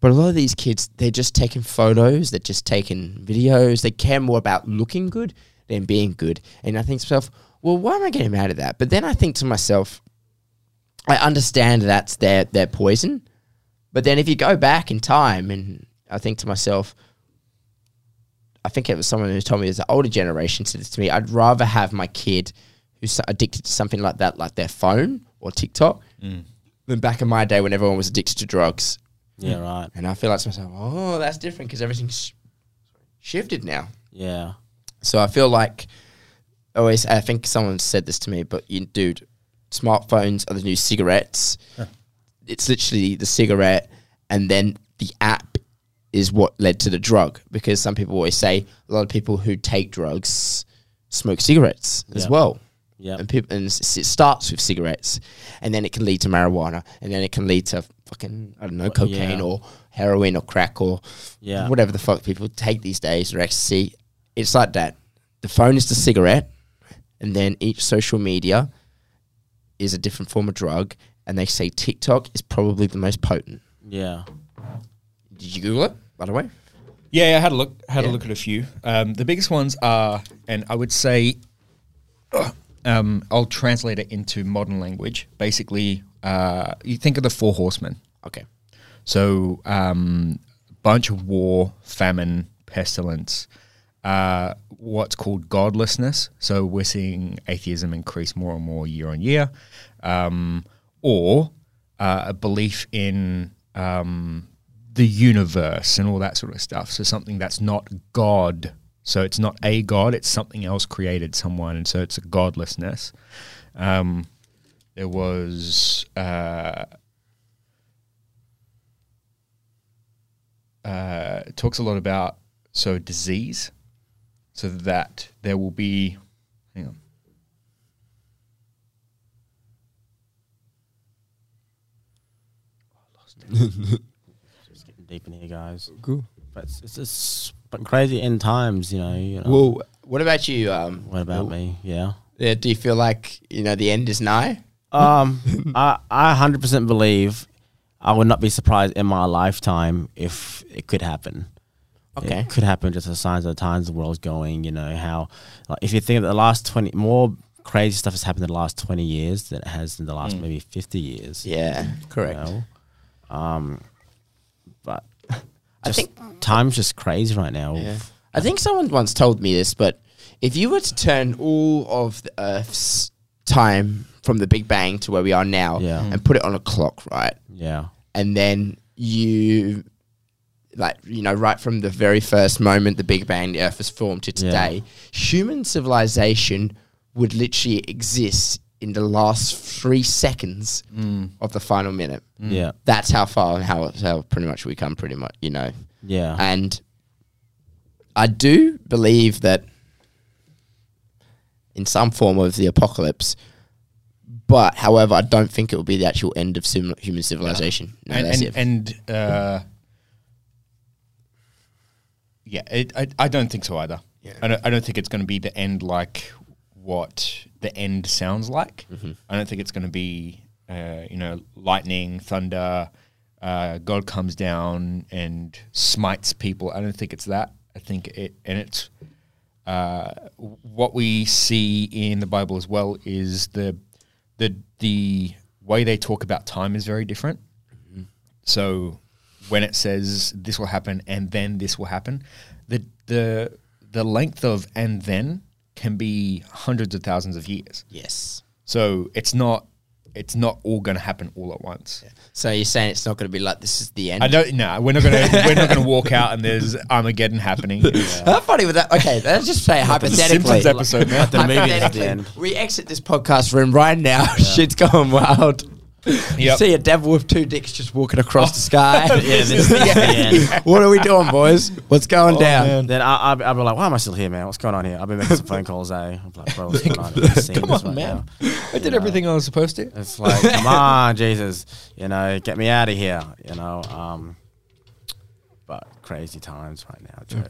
But a lot of these kids, they're just taking photos, they're just taking videos, they care more about looking good than being good. And I think to myself, well, why am I getting mad at that? But then I think to myself, I understand that's their their poison. But then if you go back in time and I think to myself, I think it was someone who told me as an older generation said this to me, I'd rather have my kid who's addicted to something like that, like their phone or TikTok, mm. than back in my day when everyone was addicted to drugs. Yeah, right. And I feel like to myself, oh, that's different because everything's shifted now. Yeah. So I feel like always. I think someone said this to me, but you, dude, smartphones are the new cigarettes. It's literally the cigarette, and then the app is what led to the drug. Because some people always say a lot of people who take drugs smoke cigarettes as Yeah. well. Yeah. And people, and it starts with cigarettes, and then it can lead to marijuana, and then it can lead to fucking I don't know cocaine yeah. or heroin or crack or Yeah. whatever the fuck people take these days or ecstasy. It's like that. The phone is the cigarette, and then each social media is a different form of drug. And they say TikTok is probably the most potent. Yeah. Did you Google it, by the way? Yeah, I had a look. Had Yeah. a look at a few. Um, the biggest ones are, and I would say, um, I'll translate it into modern language. Basically, uh, you think of the four horsemen. Okay. So, um, bunch of war, famine, pestilence, uh, what's called godlessness. So we're seeing atheism increase more and more year on year, um, or uh, a belief in um, the universe and all that sort of stuff. So something that's not God. So it's not a God; it's something else created, someone, and so it's a godlessness. Um, there was. Uh, uh, talks a lot about so disease, so that there will be. Hang on. Just getting deep in here, guys. Cool. But it's, it's just but crazy end times, you know. You know. Well, what about you? Um, what about me? Yeah. yeah, do you feel like you know the end is nigh? Um, I I hundred percent believe I would not be surprised in my lifetime if it could happen. Okay. It could happen just as signs of the times the world's going. You know how, like, if you think of the last twenty more crazy stuff has happened in the last twenty years than it has in the last maybe fifty years. Yeah, you correct. know? Um, but I think- time's just crazy right now. Yeah. I think someone once told me this, but if you were to turn all of the Earth's time from the Big Bang to where we are now Yeah. and put it on a clock, right? Yeah. And then you, like, you know, right from the very first moment the Big Bang, the Earth was formed to Yeah. today, human civilization would literally exist in the last three seconds of the final minute. Yeah. That's how far, and how, how pretty much we come, pretty much, you know. Yeah. And I do believe that in some form of the apocalypse, but however, I don't think it will be the actual end of sim- human civilization. No, and and, and uh, yeah, it, I I don't think so either. Yeah. I don't I don't think it's going to be the end like what the end sounds like. Mm-hmm. I don't think it's going to be uh, you know lightning, thunder. Uh, God comes down and smites people. I don't think it's that. I think it and it's uh, what we see in the Bible as well is the the the way they talk about time is very different. So when it says this will happen and then this will happen, the the the length of and then can be hundreds of thousands of years. yes. So it's not it's not all going to happen all at once. So you're saying it's not going to be like this is the end? I don't. No, we're not going to. we're not going to walk out and there's Armageddon happening. How funny would that? Okay, let's just say hypothetically. Simpsons episode, man. the movie is at the hypothetically, end. we exit this podcast room right now. Shit's going wild. You Yep. see a devil with two dicks just walking across the sky. yeah, this is the what are we doing, boys? What's going Oh, down? man. Then I, I'll, I'll be like, why am I still here, man? What's going on here? I've been making some phone calls, eh? I'm like, bro, what's going on? I've seen Come this on, right man. now. I did everything I was supposed to. It's like, come on, Jesus, you know, get me out of here, you know. Um, but crazy times right now, Joe.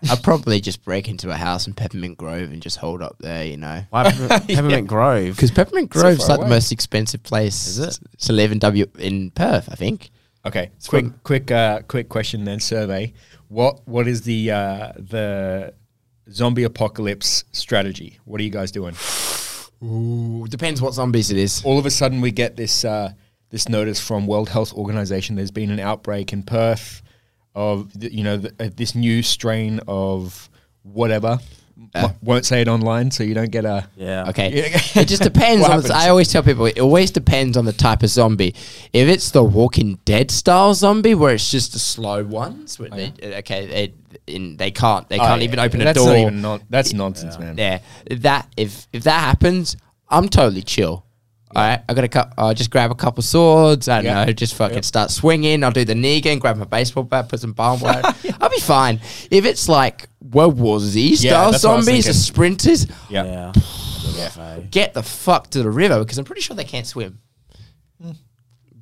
Crazy times. I'd probably just break into a house in Peppermint Grove and just hold up there, you know. Why Peppermint, Peppermint Grove? Because Peppermint So Grove's far like the most expensive place Is it? to live in W in Perth, I think. Okay, It's quick, from- quick, uh, quick question then. Survey: What, what is the uh, the zombie apocalypse strategy? What are you guys doing? Ooh, depends what zombies it is. All of a sudden, we get this uh, this notice from World Health Organization. There's been an outbreak in Perth of th- you know th- uh, this new strain of whatever. M- won't say it online, so you don't get a. Yeah. Okay. It just depends on. The. I always tell people it always depends on the type of zombie. If it's the Walking Dead style zombie, where it's just the slow ones, where they, okay, they in, they can't they Oh, can't yeah, even open yeah. a that's door. Not even non- that's nonsense, man. Yeah, that if if that happens, I'm totally chill. All right, I got to cut. I'll just grab a couple swords. I don't Yeah. know, just fucking Yep. start swinging. I'll do the Negan, grab my baseball bat, put some barbed wire. I'll be fine. If it's like World War Z style that's what I was zombies, or thinking. sprinters, Yeah. Yeah. yeah. get the fuck to the river because I'm pretty sure they can't swim.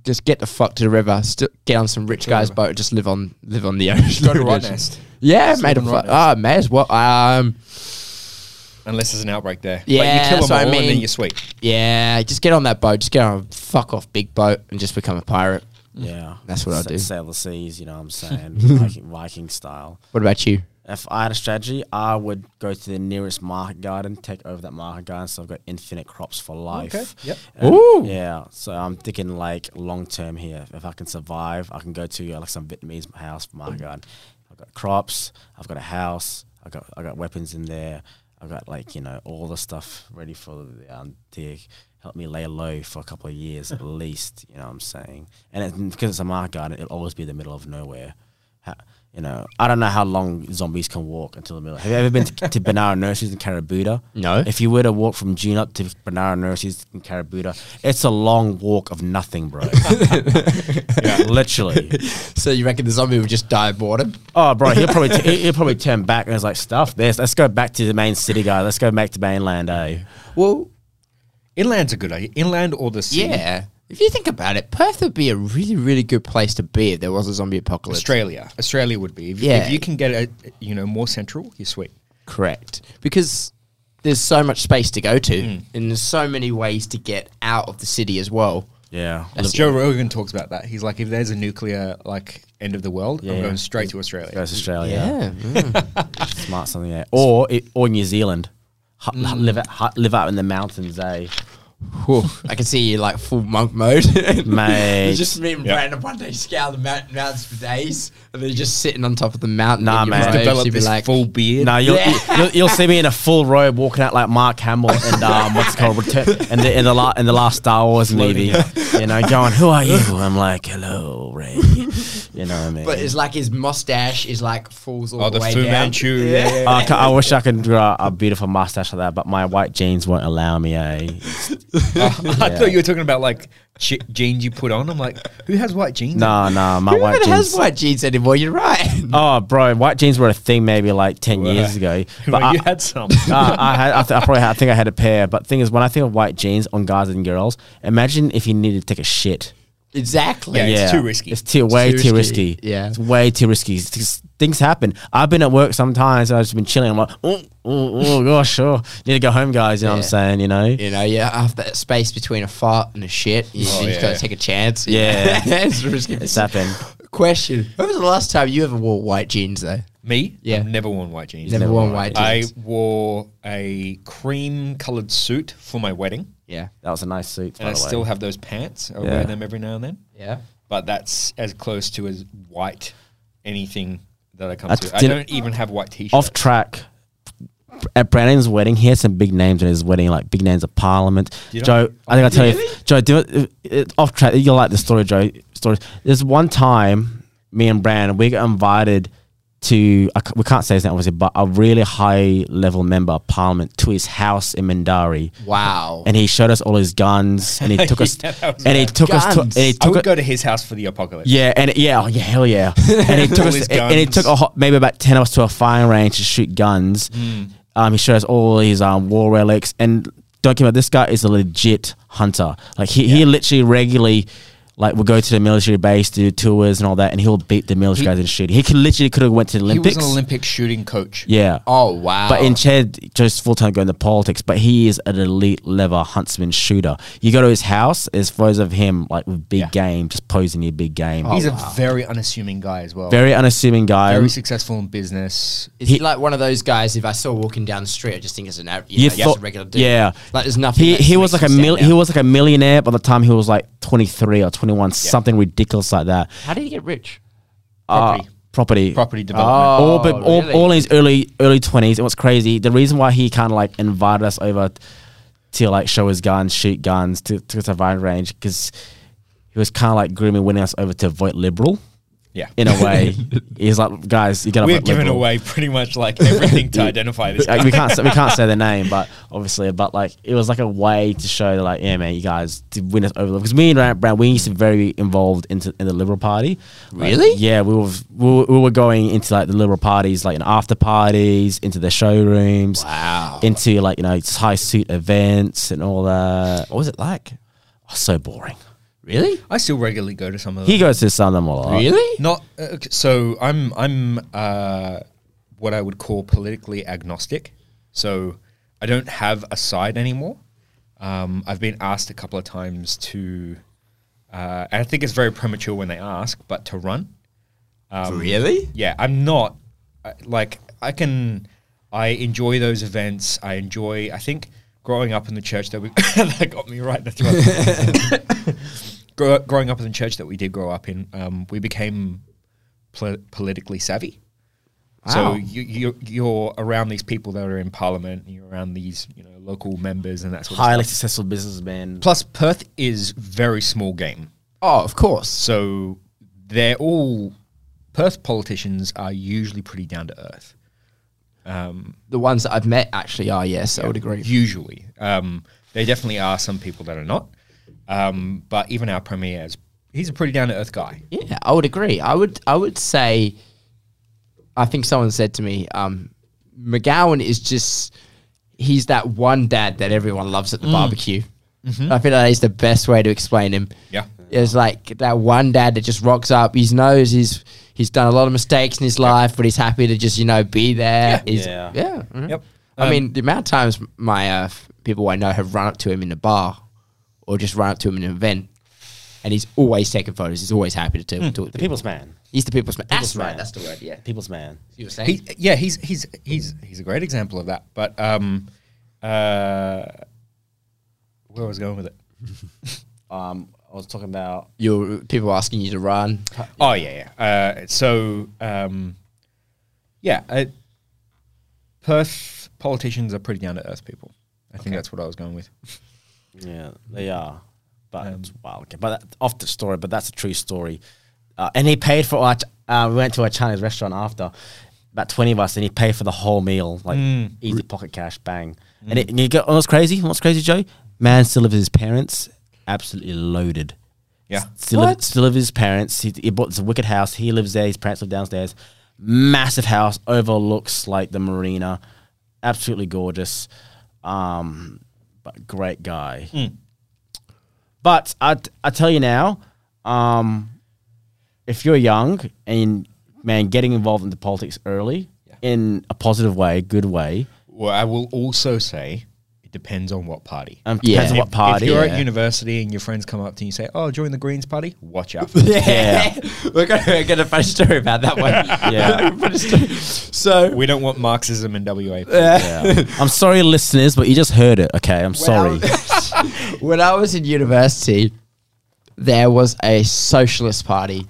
Just get the fuck to the river. St- get on some rich guy's boat. Just live on live on the ocean. Go to Rottnest. Yeah, Just made a live on fu- Right Ah, may as well. Um, Unless there's an outbreak there. Yeah, but you kill that's them what I all and then mean. you're sweet. yeah, just get on that boat. Just get on a fuck off big boat and just become a pirate. Yeah. That's what I Sa- do. Sail the seas, you know what I'm saying? Viking, Viking style. What about you? If I had a strategy, I would go to the nearest market garden, take over that market garden, so I've got infinite crops for life. Okay, yep. And- Ooh. Yeah, so I'm thinking like long term here. If I can survive, I can go to uh, like some Vietnamese house market garden. I've got crops. I've got a house. I got I got weapons in there. I've got like you know all the stuff ready for the um, to help me lay low for a couple of years at least. You know what I'm saying? And it, because it's a market garden, it'll always be in the middle of nowhere. Ha, you know, I don't know how long zombies can walk until the middle. Have you ever been to, to Banana Nurseries in Carabooda? No. If you were to walk from June up to Banana Nurseries in Carabooda, it's a long walk of nothing, bro. yeah, literally. So you reckon the zombie would just die of boredom? Oh, bro, he'll probably t- he'll- he'll probably turn back and it's like stuff. This. Let's go back to the main city, guys. Let's go back to mainland, eh? Well, Inland's a good idea. Inland or the sea. yeah. If you think about it, Perth would be a really, really good place to be if there was a zombie apocalypse. Australia. Australia would be. If, Yeah. if you can get a you know more central, you're sweet. Correct. Because there's so much space to go to, and there's so many ways to get out of the city as well. Yeah. That's Joe Rogan talks about that. He's like, if there's a nuclear like end of the world, Yeah. I'm going straight to Australia. Goes to Australia. Yeah. mm. Smart something there. Or it, or New Zealand. Hu- live, out, live out in the mountains, eh? Whew. I can see you like full monk mode. Mate. you just me and Yeah. Brandon one day scale the mountain, mountains for days, and then you're just sitting on top of the mountain. Nah, in your man. robes, Develop you'd be this like, full beard. No, you'll, Yeah. you'll you'll see me in a full robe walking out like Mark Hamill and um, what's it called Return in the in the la- in the last Star Wars movie. You know, going, "Who are you?" I'm like, "Hello, Rey." You know what I mean? But it's like his mustache is like falls all oh, the, the way Fu down. Manchu. Yeah. yeah, I, ca- I wish I could grow a beautiful mustache like that, but my white genes won't allow me. Eh? I thought you were talking about like ch- jeans you put on. I'm like, who has white jeans? No, no, my Who white even jeans. has white jeans anymore? You're right. Oh, bro, white jeans were a thing maybe like ten years ago. But Well, I, you had some. uh, I had, I, th- I probably, had, I think I had a pair. But thing is, when I think of white jeans on guys and girls, imagine if you needed to take a shit. Exactly. Yeah, it's too risky. It's too way too too risky. risky. Yeah. it's way too risky. It's things happen. I've been at work sometimes. I've just been chilling. I'm like, oh, oh, oh gosh, sure. Need to go home, guys. You know what I'm saying? You know. You know, you have that space between a fart and a shit. You, Oh, you just gotta take a chance. Yeah. it's risky. It's happened. Question: When was the last time you ever wore white jeans though? Me? Yeah. I've never worn white jeans. Never, Never worn white jeans. I wore a cream colored suit for my wedding, yeah, That was a nice suit. and by I the way. still have those pants. I Yeah. wear them every now and then. yeah. But that's as close to as white anything that I come I to. I don't even have white t-shirts. off track. At Brandon's wedding, he had some big names at his wedding, like big names of Parliament. You Joe, I think I'll tell you, Really? Joe, do it, it, uh, uh, off track. You'll like the story, Joe. Story. There's one time, me and Brandon, we got invited to, I we can't say his name obviously, but a really high level member of Parliament to his house in Mindarie. Wow. And he showed us all his guns, and he took us, Yeah, and he took us, to, Guns. and he I would it, go to his house for the apocalypse. yeah, and yeah, oh, yeah, hell yeah. And he took us, his and he took a, maybe about ten of us to a firing range to shoot guns. Um, he showed us all his um, war relics, and don't get me wrong, this guy is a legit hunter. Like he, he literally regularly. Like we'll go to the military base, do tours and all that, and he'll beat the military guys in shooting. He could literally could have went to the He was an Olympic shooting coach. yeah. oh wow. But in Chad, just full time going to politics, but he is an elite level huntsman shooter. You go to his house, there's photos of him like with big Yeah. game, just posing your big game. He's a oh, very unassuming guy as well. Very unassuming guy. Very successful in business. is he, he- like one of those guys? If I saw walking down the street, I just think it's an average, you You know, just thought- a regular dude. yeah. like there's nothing. he he was like a him mil- he was like a millionaire by the time he was like 23 or 21 something ridiculous like that How did he get rich? uh, Property. property Property development. all, but all, really? all in his early early twenties. And what's crazy, the reason why he kind of like invited us over to like show his guns, shoot guns to to firing range, because he was kind of like grooming, winning us over to vote liberal. Yeah. In a way, he's like, guys, you gotta We're vote giving away pretty much like everything to identify this guy. Uh, we can't say, we can't say the name, but obviously, but like it was like a way to show that like, yeah, man, you guys to win us over because me and Brown, we used to be very involved into in the Liberal Party. Like, Really? yeah, we were, we were we were going into like the Liberal parties, like in after parties, into the showrooms, Wow. into like you know high suit events and all that. What was it like? Oh, so boring. Really? I still regularly go to some of them. He goes to some of them a lot. Really? Not uh, okay, so. I'm I'm uh, what I would call politically agnostic. So I don't have a side anymore. Um, I've been asked a couple of times to, uh, and I think it's very premature when they ask, but to run. Um, really? Yeah, I'm not like I can. I enjoy those events. I enjoy. I think growing up in the church that we that got me right in the throat. Grow, growing up in the church that we did grow up in, um, we became pol- politically savvy. So Wow. you, you're, you're around these people that are in parliament. You're around these you know local members and that sort of Highly stuff. successful businessman. Plus, Perth is very small game. Oh, of course. So they're all Perth politicians are usually pretty down to earth. Um, The ones that I've met actually are, yes, I would agree. Usually, um, there definitely are some people that are not. Um, but even our premier is he's a pretty down to earth guy. Yeah, I would agree. I would I would say I think someone said to me, um, McGowan is just he's that one dad that everyone loves at the barbecue. I feel like that's the best way to explain him. Yeah. It's like that one dad that just rocks up. He knows he's he's done a lot of mistakes in his life, but he's happy to just you know be there. Yeah. He's- Yeah. yeah. mhm. Yep. I Um, mean, the amount of times my uh, f- people I know have run up to him in the bar, or just run up to him in an event, and he's always taking photos. He's always happy to talk, talk to The people. people's man. He's the people's man. That's People's right. man. That's the word. Yeah. People's man. You were saying. He, yeah, he's he's he's he's a great example of that. But um, uh, where was I going with it? Um, I was talking about Your people asking you to run. Oh yeah, yeah. Uh, so um, yeah, uh, Perth politicians are pretty down to earth people. I think that's what I was going with. Yeah, they are. But it's wild. Okay, but that, off the story, but that's a true story. Uh, and he paid for our. Ch- Uh, we went to a Chinese restaurant after, about twenty of us, and he paid for the whole meal, like easy pocket cash, bang. And, it, and you go, what's crazy? What's crazy, Joe? Man still lives with his parents, absolutely loaded. Yeah. Still, live, still live with his parents. He, he bought this wicked house. He lives there. His parents live downstairs. Massive house, overlooks like the marina. Absolutely gorgeous. Um, but great guy. But I, I tell you now, um, if you're young and man, getting involved into politics early in a positive way, good way, Well, I will also say depends on what party. um, Yeah. depends on what party. If you're yeah. at university and your friends come up to you and say, "Oh, join the Greens Party," watch out. Yeah. we're gonna we're funny story about that one. Yeah. So we don't want Marxism in WA. Yeah. I'm sorry, listeners, but you just heard it. Okay, I'm sorry. when I was in university, there was a socialist party,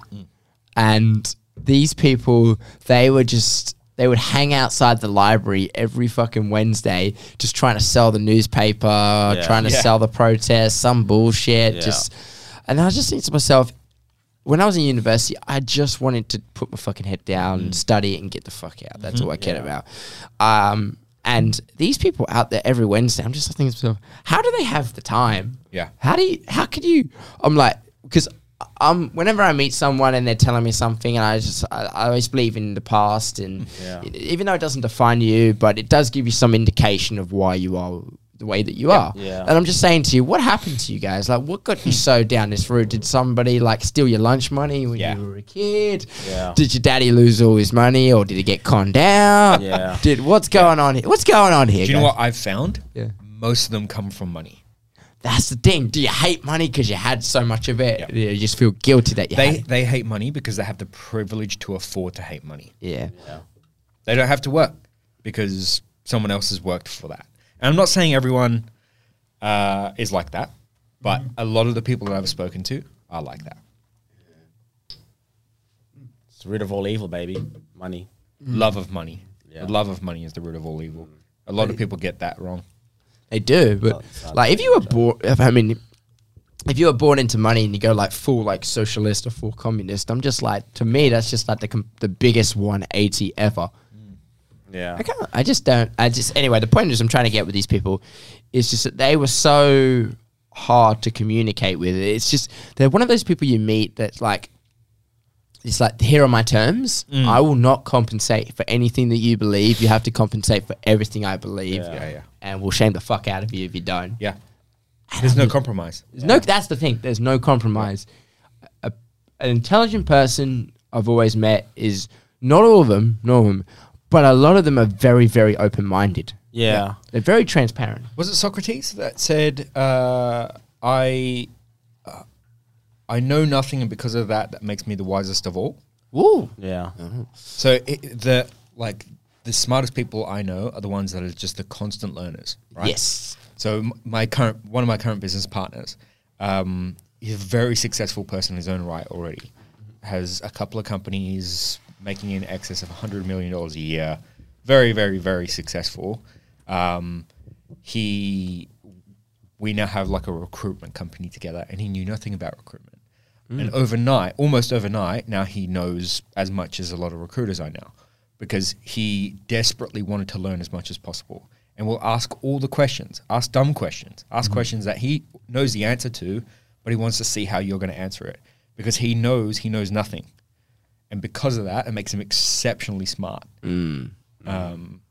and these people they were just they would hang outside the library every fucking Wednesday, just trying to sell the newspaper, trying to Yeah. sell the protest, some bullshit. Yeah. Just, and I was just think to myself. When I was in university, I just wanted to put my fucking head down, Mm. study, and get the fuck out. That's all I cared Yeah. about. Um, and these people out there every Wednesday, I'm just thinking to myself, how do they have the time? Yeah. How do you? How could you? I'm like, because um, whenever I meet someone and they're telling me something, and I just, I, I always believe in the past, and Yeah. even though it doesn't define you, but it does give you some indication of why you are the way that you are. Yeah. And I'm just saying to you, what happened to you guys? Like, what got you so down this route? Did somebody like steal your lunch money when Yeah. you were a kid? Yeah. Did your daddy lose all his money, or did he get conned out? Yeah. Did what's going on here? What's going on here? Do you know what I've found? Yeah. Most of them come from money. That's the thing. Do you hate money because you had so much of it? Yeah. You just feel guilty that you They had it. they hate money because they have the privilege to afford to hate money. Yeah. They don't have to work because someone else has worked for that. And I'm not saying everyone uh, is like that, but a lot of the people that I've spoken to are like that. It's the root of all evil, baby. Money. Love of money. Yeah. The love of money is the root of all evil. A lot of people get that wrong. They do, but Oh, like if you were born, if, I mean, if you were born into money and you go like full like socialist or full communist, I'm just like to me that's just like the com- the biggest 180 ever. Yeah. I can't. I just don't. I just anyway. The point is, I'm trying to get with these people is just that they were so hard to communicate with. It's just they're one of those people you meet that's like. It's like here are my terms. I will not compensate for anything that you believe. You have to compensate for everything I believe, Yeah. Yeah, yeah. and we'll shame the fuck out of you if you don't. Yeah. There's no compromise. There's no. That's the thing. There's no compromise. A, an intelligent person I've always met is not all of them, not all of them, but a lot of them are very, very open minded. Yeah. They're very transparent. Was it Socrates that said, uh, "I, I know nothing, and because of that, that makes me the wisest of all." Ooh. Yeah. So it, the like the smartest people I know are the ones that are just the constant learners, right? Yes. So m- my current one of my current business partners, um, he's a very successful person in his own right already. Has a couple of companies making in excess of hundred million dollars a year. Very, very, very successful. Um, he, we now have like a recruitment company together, and he knew nothing about recruitment. And mm. overnight, almost overnight, now he knows as much as a lot of recruiters I know because he desperately wanted to learn as much as possible and will ask all the questions, ask dumb questions, ask mm-hmm. questions that he knows the answer to, but he wants to see how you're going to answer it because he knows he knows nothing. And because of that, it makes him exceptionally smart. Mm. Mm. Um,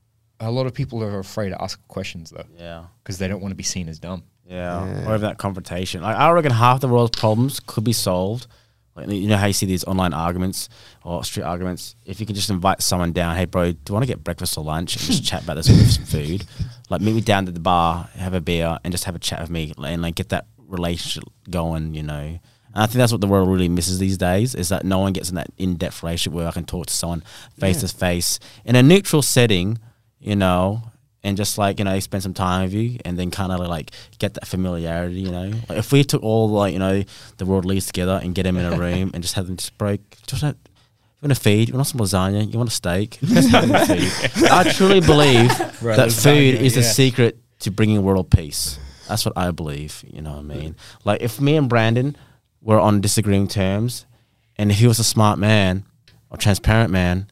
a lot of people are afraid to ask questions though Yeah. because they don't want to be seen as dumb. Yeah, or have that confrontation. Like I reckon half the world's problems could be solved. Like you know how you see these online arguments or street arguments. If you can just invite someone down, hey bro, do you want to get breakfast or lunch and just chat about this with some food? Like meet me down to the bar, have a beer, and just have a chat with me, and like get that relationship going. You know, and I think that's what the world really misses these days is that no one gets in that in-depth relationship where I can talk to someone face to face in a neutral setting. You know, and just like you know spend some time with you and then kind of like get that familiarity you know? Like if we took all like you know the world leads together and get them in a room and just have them just break just have, you want to feed you want some lasagna you want a steak? Just have them feed. I truly believe Right, that food is the secret to bringing world peace. That's what I believe you know what I mean? Like if me and Brandon were on disagreeing terms and if he was a smart man or transparent man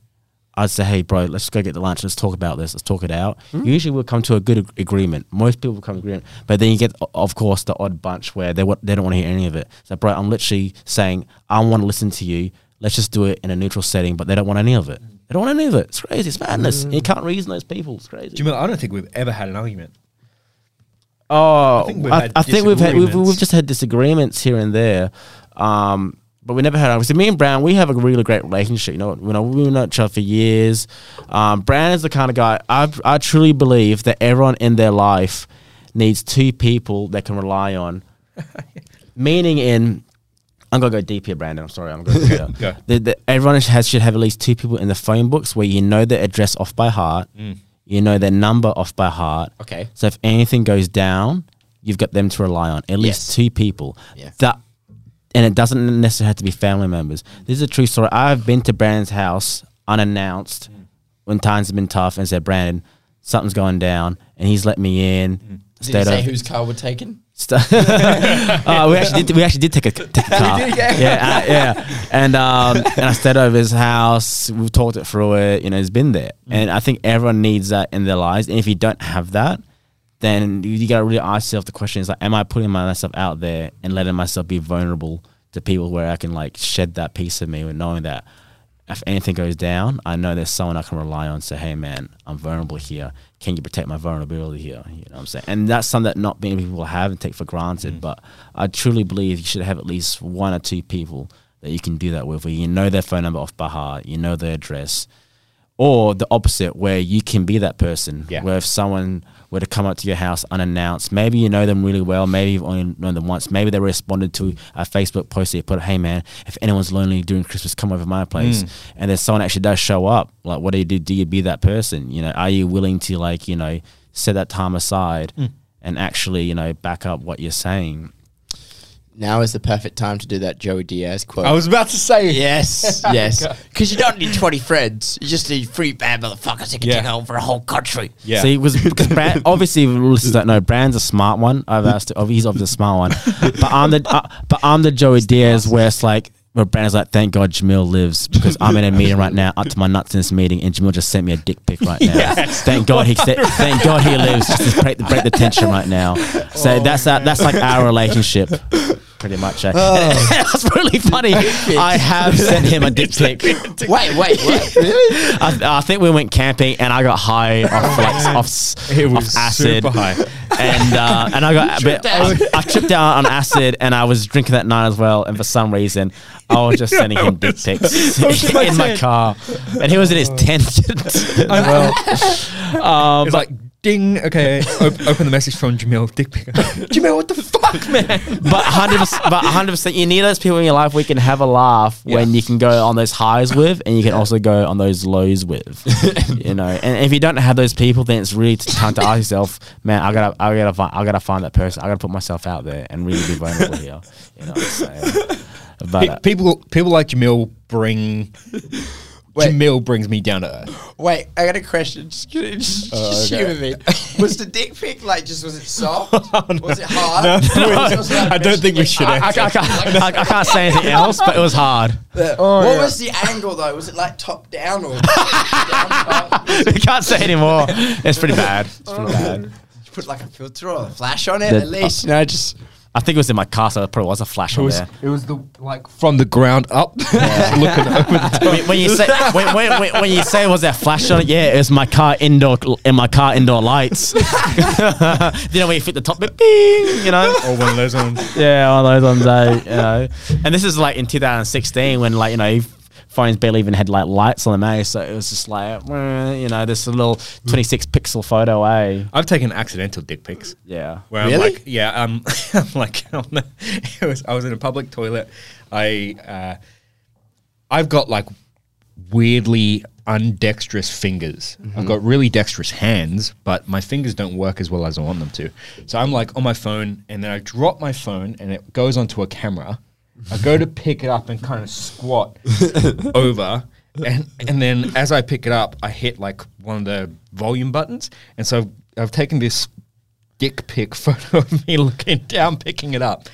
I'd say, hey, bro, let's go get the lunch. Let's talk about this. Let's talk it out. Usually, we'll come to a good ag- agreement. Most people come to agreement, but then you get, of course, the odd bunch where they they don't want to hear any of it. So, bro, I'm literally saying I want to listen to you. Let's just do it in a neutral setting, but they don't want any of it. They don't want any of it. It's crazy. It's madness. You can't reason those people. It's crazy. Jamil, I don't think we've ever had an argument. Oh, I think we've, I, had I think we've had we've, we've just had disagreements here and there, um, but we never had. So me and Brown, we have a really great relationship. You know, you know, we've known each other for years. Um, Brown is the kind of guy I I truly believe that everyone in their life needs two people they can rely on. Meaning in. I'm gonna go deep here, Brandon. I'm sorry. I'm going to Go. the, the, everyone has should have at least two people in the phone books where you know their address off by heart, you know their number off by heart. Okay. So if anything goes down, you've got them to rely on. At least Yes. two people. Yeah. That and it doesn't necessarily have to be family members. This is a true story. I've been to Brandon's house unannounced when times have been tough and said, Brandon, something's going down and he's let me in. Did you say over- whose car were taken? St- uh, we actually did. We actually did take a, take a car. did, yeah. yeah, uh, yeah. And um, and I stayed over his house. We've talked it through it. You know, he's been there. And I think everyone needs that in their lives. And if you don't have that, then you, you got to really ask yourself the question: Is like, am I putting myself out there and letting myself be vulnerable to people where I can like shed that piece of me, with knowing that if anything goes down, I know there's someone I can rely on. Say, hey man, I'm vulnerable here. Can you protect my vulnerability here? You know what I'm saying? And that's something that not many people have and take for granted. Mm. But I truly believe you should have at least one or two people that you can do that with, where you know their phone number off by heart, you know their address, or the opposite, where you can be that person. Yeah. Where if someone were to come up to your house unannounced, maybe you know them really well, maybe you've only known them once, maybe they responded to a Facebook post that you put, hey man, if anyone's lonely during Christmas, come over my place. Mm. And then someone actually does show up. Like, what do you do? Do you be that person? You know, are you willing to like, you know, set that time aside mm. and actually, you know, back up what you're saying? Now is the perfect time to do that Joey Diaz quote. I was about to say yes, yes. Because you don't need 20 friends. You just need three bad motherfuckers that can Yeah. take over a whole country. Yeah. See, it was because Brand, obviously listeners don't know Brand's a smart one. I've asked, oh, he's obviously a smart one, but I'm the uh, but I'm the Joey Diaz where it's like. Where Brandon's like, thank God Jamil lives because I'm in a meeting right now, up to my nuts in this meeting, and Jamil just sent me a dick pic right now. Yes. Thank God he said, thank God he lives just to break the, break the tension right now. So oh, that's our, that's like our relationship, pretty much. eh? that's really funny. I have sent him a dick pic. Wait, wait, what? Really? I, I think we went camping and I got high off like off, s- It off acid, super high. and uh, and I got a bit, I, I tripped out on acid and I was drinking that night as well. And for some reason, I was just sending him dick pics in my car, and he was in his tent as well. Um, It's but, like ding. Okay, op- open the message from Jamil. Dick pic. Jamil, what the fuck, man? but hundred but hundred percent, you need those people in your life where you can have a laugh when you can go on those highs with, and you can also go on those lows with. you know, and if you don't have those people, then it's really time to ask yourself, man, I gotta, I gotta, find, I gotta find that person. I gotta put myself out there and really be vulnerable here. You know what I'm saying? But Pe- uh, people, people like Jamil bring. Jamil brings me down to earth. Wait, I got a question. Just, just, Oh, okay. humor me. Was the dick pic like just was it soft? Was it hard? No, Was it also, I don't think we should I, I. I can't, I, I can't say anything else, but it was hard. The- oh, what was the angle though? Was it like top down or down top? we can't say anymore. It's pretty bad. It's pretty oh. bad. Put like a filter or a flash on it The- at least. You know, just I think it was in my car, so it probably was a flash It on was, there. it was the like from the ground up, looking over the top. when, when you say when, when, when, when you say was there flash on it? Yeah, it was my car indoor in my car indoor lights. you know when you fit the top bit, bing, you know. Or one of those ones. Yeah, one of those ones. eh, you know. And this is like in 2016 when like you know phones barely even had like lights on them, eh? So it was just like you know this little 26 pixel photo, eh? I've taken accidental dick pics. Yeah. Where I'm like, yeah, um, I'm like, on the, it was, I was in a public toilet. I, uh, I've got like weirdly undexterous fingers. I've got really dexterous hands, but my fingers don't work as well as I want them to. So I'm like on my phone, and then I drop my phone, and it goes onto a camera. I go to pick it up and kind of squat over. And, and then as I pick it up, I hit like one of the volume buttons. And so I've taken this dick pic photo of me looking down, picking it up.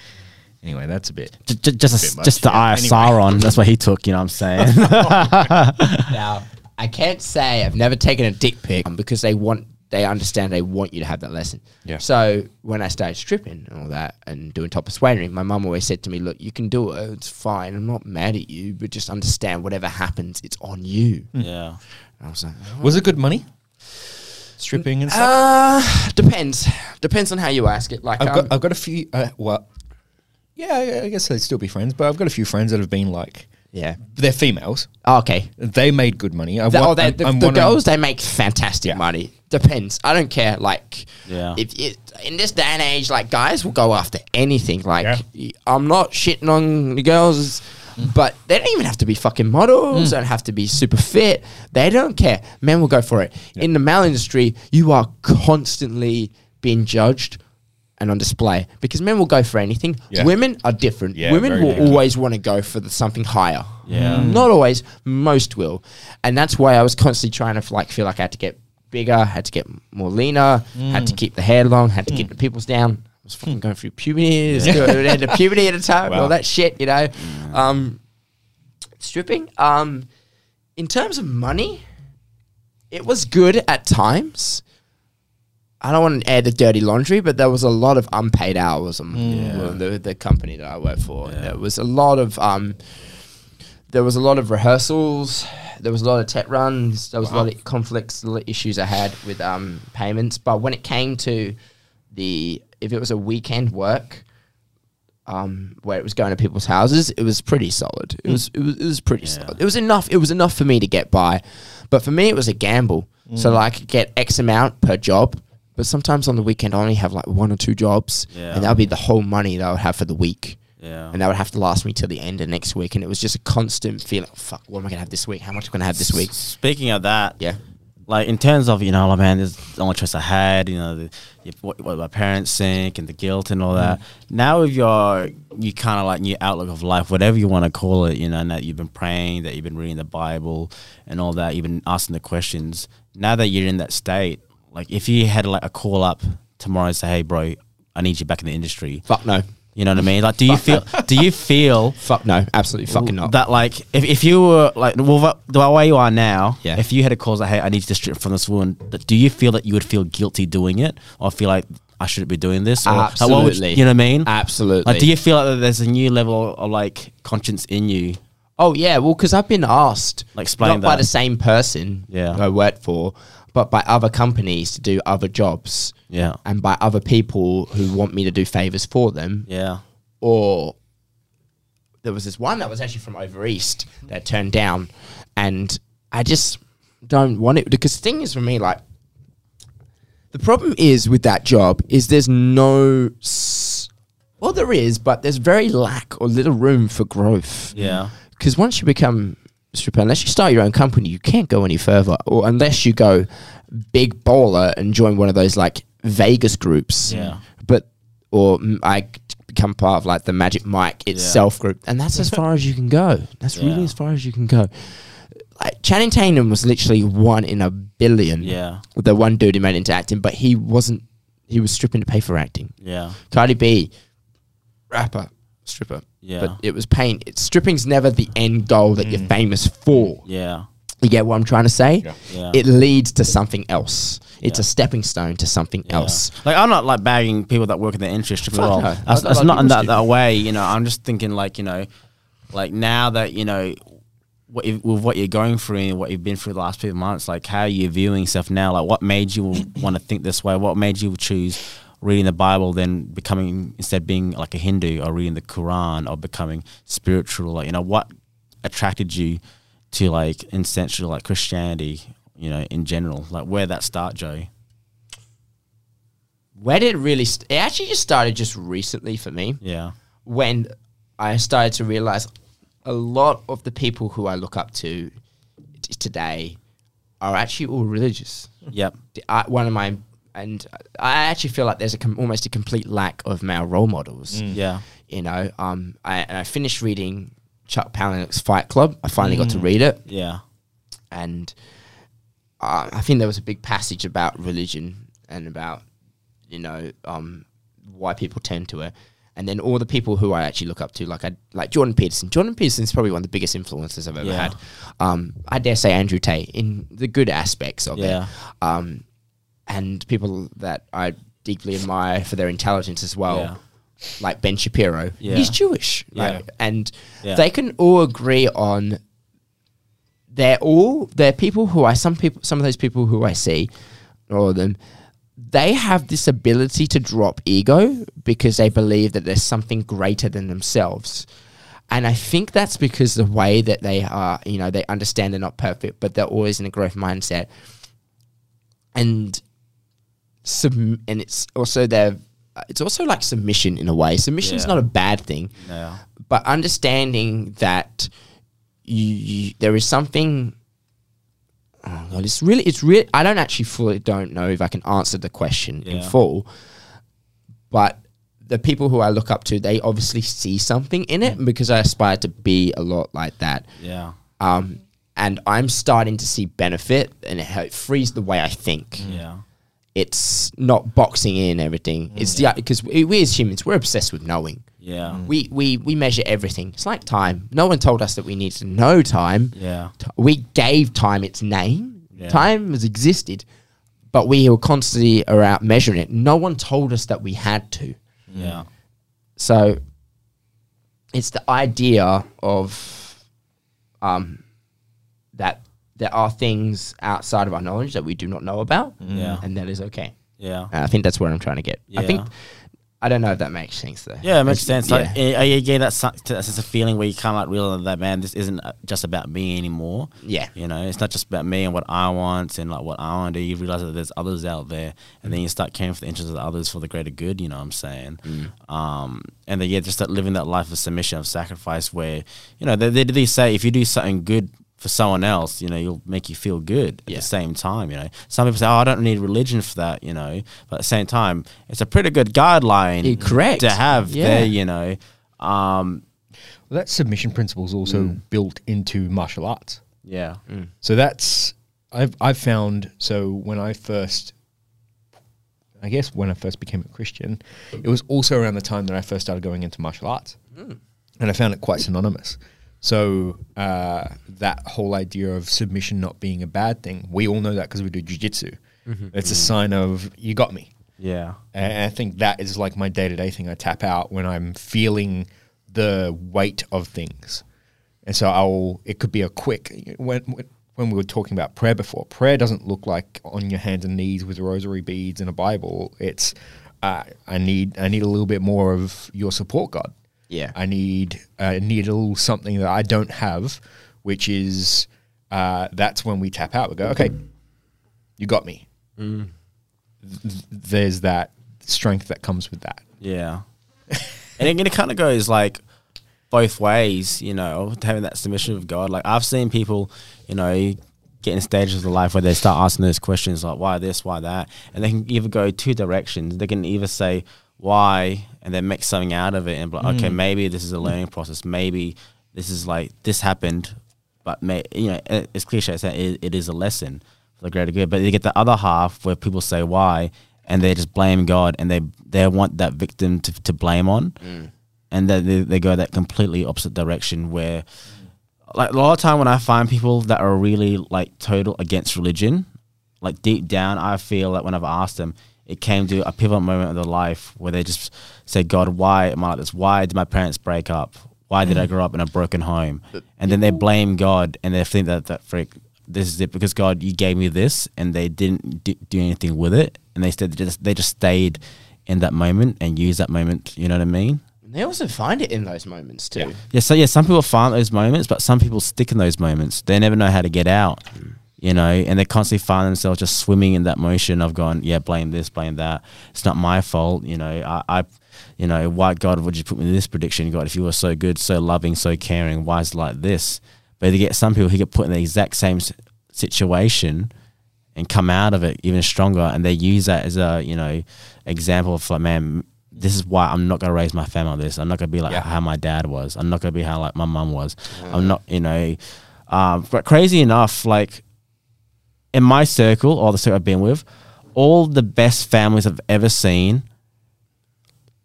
Anyway, that's a bit. J- j- just Bit a, much, just the yeah. eye of Anyway. Sauron. That's what he took. You know what I'm saying? now I can't say I've never taken a dick pic um, because they want they understand they want you to have that lesson. Yeah. So when I started stripping and all that and doing top of persuading, my mum always said to me, "Look, you can do it. It's fine. I'm not mad at you, but just understand whatever happens, it's on you." yeah. And I was like, "Oh." Was it good money? Stripping and stuff? Uh, depends. Depends on how you ask it. Like, I've um, got I've got a few. Uh, well, yeah, I- I guess they'd still be friends, but I've got a few friends that have been like yeah. they're females. Oh, okay. They made good money. I've The, oh, wa- oh, they, I'm- the, I'm the wondering- girls they make fantastic Yeah. money. Depends. I don't care. Like, Yeah. if it, in this day and age, like guys will go after anything. Like, Yeah. y- I'm not shitting on the girls, but they don't even have to be fucking models. Mm. They don't have to be super fit. They don't care. Men will go for it. In the male industry, you are constantly being judged. And on display because men will go for anything. Yeah. Women are different. Yeah, Women will different. always want to go for the something higher. Yeah. Not always, most will. And that's why I was constantly trying to like feel like I had to get bigger, had to get more leaner, had to keep the hair long, had to keep the pimples down. I was fucking going through puberty, yeah. had the puberty at a time, Wow. all that shit, you know. Um, stripping. Um, in terms of money, it was good at times. I don't want to air the dirty laundry, but there was a lot of unpaid hours on Yeah. the, the company that I work for. There was a lot of um, there was a lot of rehearsals. There was a lot of tech runs. There was a lot of conflicts, lot of issues I had with um, payments. But when it came to the if it was a weekend work, um, where it was going to people's houses, it was pretty solid. It was it was it was pretty Yeah. solid. It was enough. It was enough for me to get by, but for me it was a gamble. So like I could get X amount per job, but sometimes on the weekend I only have like one or two jobs, Yeah. and that would be the whole money that I would have for the week, Yeah. and that would have to last me till the end of next week. And it was just a constant feeling. Fuck, what am I gonna have this week? How much am I gonna have this week? Speaking of that, Yeah, like in terms of you know, like, man, there's the only choice I had. You know, the, what, what my parents think and the guilt and all that. Mm. Now with your you kind of like new outlook of life, whatever you want to call it, you know, and that you've been praying, that you've been reading the Bible and all that, you've been asking the questions. Now that you're in that state, like if you had like a call up tomorrow and say, "Hey, bro, I need you back in the industry," Fuck no. you know what I mean? Like, do you feel? do you feel? Fuck no. Absolutely fucking not. That like if, if you were like well the- way you are now, Yeah. if you had a call like hey I need you to strip from this woman, that- do you feel that you would feel guilty doing it or feel like I shouldn't be doing this? Or, like, would you- Absolutely. you know what I mean? Absolutely. Like, do you feel like there's a new level of like conscience in you? Oh yeah, well, because I've been asked, Like, explain not by the same person Yeah. I worked for, but by other companies to do other jobs, Yeah, and by other people who want me to do favors for them. yeah, Or there was this one that was actually from over east that turned down, and I just don't want it because the thing is for me, like the problem is with that job is there's no. S- well, there is, but there's very lack or little room for growth. Yeah, because once you become unless you start your own company, you can't go any further, or unless you go big bowler and join one of those like Vegas groups. Yeah. But or I become part of like the Magic Mike itself group, and that's as far as you can go. That's really as far as you can go. Like Channing Tatum was literally one in a billion. yeah, The one dude who made it into acting, but he wasn't. He was stripping to pay for acting. yeah, Cardi B, rapper, stripper. Yeah. But it was pain. It, stripping's never the end goal that you're mm. famous for. yeah, You get what I'm trying to say? Yeah. Yeah. It leads to something else. It's Yeah. a stepping stone to something yeah. else. Like I'm not like bagging people that work in the industry at Fuck all. no. That's, I- I that's like not in that, that way. You know, I'm just thinking like you know, like now that you know. What you, with what you're going through and what you've been through the last few months, like how are you viewing stuff now? Like, what made you want to think this way? What made you choose reading the Bible, then becoming instead being like a Hindu or reading the Quran or becoming spiritual? Like, you know, what attracted you to like essentially like Christianity? You know, in general, like where that start, Joe? Where did it really? St- it actually just started just recently for me Yeah, when I started to realize a lot of the people who I look up to t- today are actually all religious. yep, I, uh, one of my and I actually feel like there's a com- almost a complete lack of male role models. yeah, You know, um, I, and I finished reading Chuck Palahniuk's Fight Club. I finally got to read it, yeah, and uh, I think there was a big passage about religion and about you know um, why people tend to it. And then all the people who I actually look up to, like I like Jordan Peterson. Jordan Peterson is probably one of the biggest influences I've ever Yeah. had. Um, I dare say Andrew Tate in the good aspects of Yeah. it. Um, and people that I deeply admire for their intelligence as well, Yeah. like Ben Shapiro. Yeah. He's Jewish, Yeah. like, and Yeah. they can all agree on. They're all they're people who I some people some of those people who I see, all of them, they have this ability to drop ego because they believe that there's something greater than themselves. And I think that's because the way that they are, you know, they understand they're not perfect, but they're always in a growth mindset. And sub- and it's also their it's also like submission in a way. Submission's Yeah. not a bad thing, yeah, but understanding that you, you there is something oh god it's really it's really i don't actually fully don't know if i can answer the question in full but the people who i look up to they obviously see something in it because i aspire to be a lot like that. Yeah, um, and i'm starting to see benefit and it, it frees the way i think. Yeah, it's not boxing in everything mm. it's the because we, we as humans we're obsessed with knowing yeah, mm. we, we we measure everything. It's like time. No one told us that we need to know time. yeah, T- We gave time its name. Yeah. Time has existed, but we were constantly around measuring it. No one told us that we had to. yeah, mm. So it's the idea of um, that there are things outside of our knowledge that we do not know about, mm. Yeah. and that is okay. yeah. And I think that's where I'm trying to get. Yeah. I think I don't know if that makes sense though. Yeah, it makes It's- sense. Like, are eh, eh, you getting that su- that sense of feeling where you kind of like realize that man, this isn't uh, just about me anymore. yeah. You know, it's not just about me and what I want and like what I want to do. You realize that there's others out there, and then you start caring for the interests of the others for the greater good. You know what I'm saying? Mm. Um, and then yeah, just that living that life of submission, of sacrifice, where you know they, they, they say if you do something good for someone else, you know, you'll make you feel good at Yeah. the same time, you know. Some people say, Oh, I don't need religion for that, you know. But at the same time, it's a pretty good guideline Yeah, correct. to have Yeah. there, you know. Um Well, that submission principle is also mm. built into martial arts. yeah. Mm. So that's I've I've found so when I first I guess when I first became a Christian, it was also around the time that I first started going into martial arts. Mm. And I found it quite synonymous. So uh, that whole idea of submission not being a bad thing, we all know that because we do jujitsu. It's a sign of you got me. Yeah. And I think that is like my day to day thing. I tap out when I'm feeling the weight of things. And so I'll, it could be a quick, when, when we were talking about prayer before, prayer doesn't look like on your hands and knees with rosary beads and a Bible. It's, uh, I need, I need a little bit more of your support, God. Yeah. I need, I need a little something that I don't have, which is, uh, that's when we tap out. We go, okay, you got me. Th- there's that strength that comes with that. Yeah. and it, it kind of goes like both ways, you know, having that submission of God. Like I've seen people, you know, get in stages of life where they start asking those questions like why this, why that, and they can either go two directions. They can either say why and then make something out of it and be like, okay, mm. maybe this is a learning process. Maybe this is like this happened, but may, you know, it's cliche. It's it, it is a lesson for the greater good. But you get the other half where people say why and they just blame God and they they want that victim to, to blame on, mm. and then they, they go that completely opposite direction where. Like a lot of time when I find people that are really like total against religion, like deep down, I feel that when I've asked them, it came to a pivotal moment of their life where they just said, God, why am I like this? Why did my parents break up? Why did I mm. grow up in a broken home? And then they blame God and they think that, that freak, this is it because God, you gave me this and they didn't do, do anything with it. And they said, just, they just stayed in that moment and used that moment. You know what I mean? They also find it in those moments too. Yeah, so yeah, some people find those moments, but some people stick in those moments. They never know how to get out, mm. You know, and they constantly find themselves just swimming in that motion of going, yeah, blame this, blame that. It's not my fault, you know. I, I you know, why God would you put me in this prediction? God, if you were so good, so loving, so caring, why is it like this? But you get some people who get put in the exact same situation and come out of it even stronger, and they use that as a you know example of like, man, this is why I'm not gonna raise my family like this. I'm not gonna be like Yeah. how my dad was. I'm not gonna be how like my mum was. I'm not, you know. Um, but crazy enough, like in my circle or the circle I've been with, all the best families I've ever seen,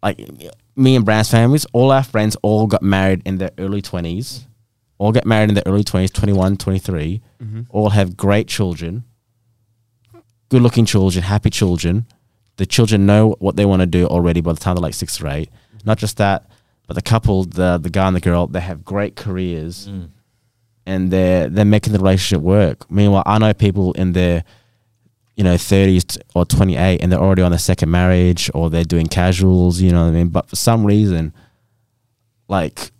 like me and Brand's families, all our friends all got married in their early 20s. All get married in their early 20s, 21, 23. Mm-hmm. All have great children, good looking children, happy children. The children know what they want to do already by the time they're like six or eight. Not just that, but the couple, the the guy and the girl, they have great careers mm. And they're they're making the relationship work. Meanwhile, I know people in their you know 30s or 28 and they're already on their second marriage or they're doing casuals, you know what I mean? But for some reason, like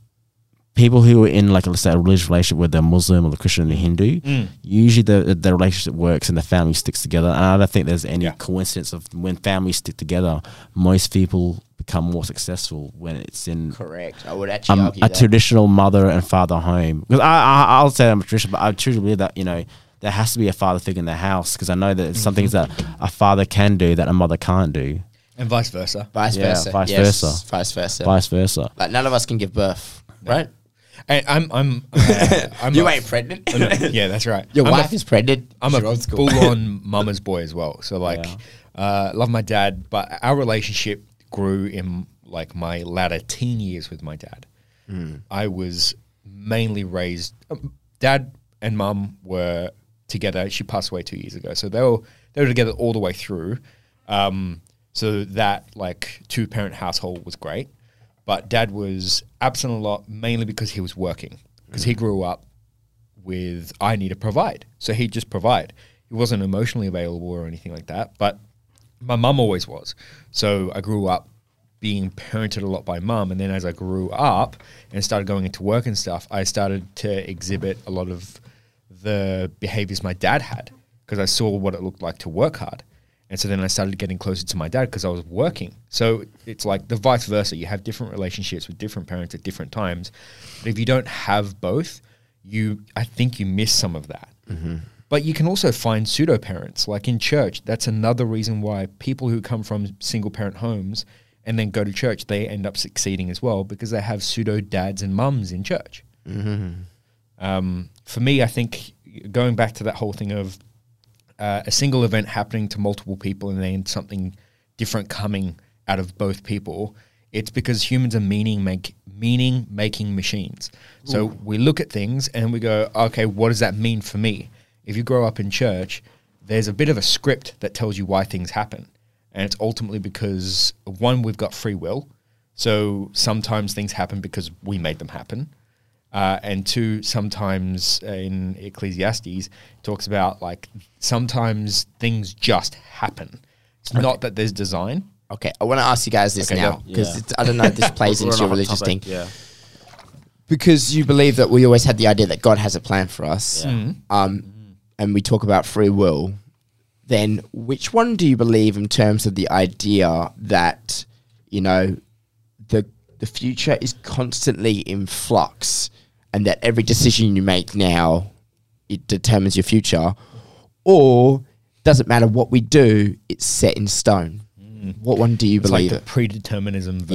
people who are in like let's say a religious relationship with the Muslim or the Christian or the Hindu, usually the the relationship works and the family sticks together. And I don't think there's any Yeah. coincidence of when families stick together, most people become more successful when it's in Correct. I would actually um, argue a that. traditional mother and father home. Because I, I, I'll say I'm a traditional, but I truly believe that you know there has to be a father figure in the house because I know that it's some things that a father can do that a mother can't do, And vice versa. vice Yeah, versa. vice yes, versa. Vice versa. vice versa. Like none of us can give birth, right? And I'm, I'm, uh, I'm you a- ain't pregnant. Yeah, that's right. Your I'm wife a, is pregnant. I'm a school. full-on mama's boy as well. So like, uh, love my dad, but our relationship grew in like my latter teen years with my dad. I was mainly raised. Um, dad and mum were together. She passed away two years ago, so they were they were together all the way through. Um, so that like two parent household was great, but dad was absent a lot, mainly because he was working. Because he mm. grew up with I need to provide. So he'd just provide. He wasn't emotionally available or anything like that. But my mum always was. So I grew up being parented a lot by mum. And then as I grew up and started going into work and stuff, I started to exhibit a lot of the behaviors my dad had because I saw what it looked like to work hard. And so then I started getting closer to my dad because I was working. So it's like the vice versa. You have different relationships with different parents at different times. But if you don't have both, you I think you miss some of that. But you can also find pseudo parents, like in church. That's another reason why people who come from single parent homes and then go to church, they end up succeeding as well because they have pseudo dads and mums in church. Um, for me, I think going back to that whole thing of uh, a single event happening to multiple people and then something different coming out of both people, it's because humans are meaning make meaning making machines. So we look at things and we go, okay, what does that mean for me? If you grow up in church, there's a bit of a script that tells you why things happen. And it's ultimately because one, we've got free will. So sometimes things happen because we made them happen. Uh, and two, sometimes uh, in Ecclesiastes, it talks about like sometimes things just happen. It's not that there's design. Okay, I want to ask you guys this Okay, now because Yeah. I don't know if this plays into your religious topic, thing. Yeah. because you believe that we always had the idea that God has a plan for us, Yeah. um, and we talk about free will, then which one do you believe in terms of the idea that you know the the future is constantly in flux, and that every decision you make now it determines your future, or doesn't matter what we do, it's set in stone. Mm. What one do you It's like believe? the predeterminism versus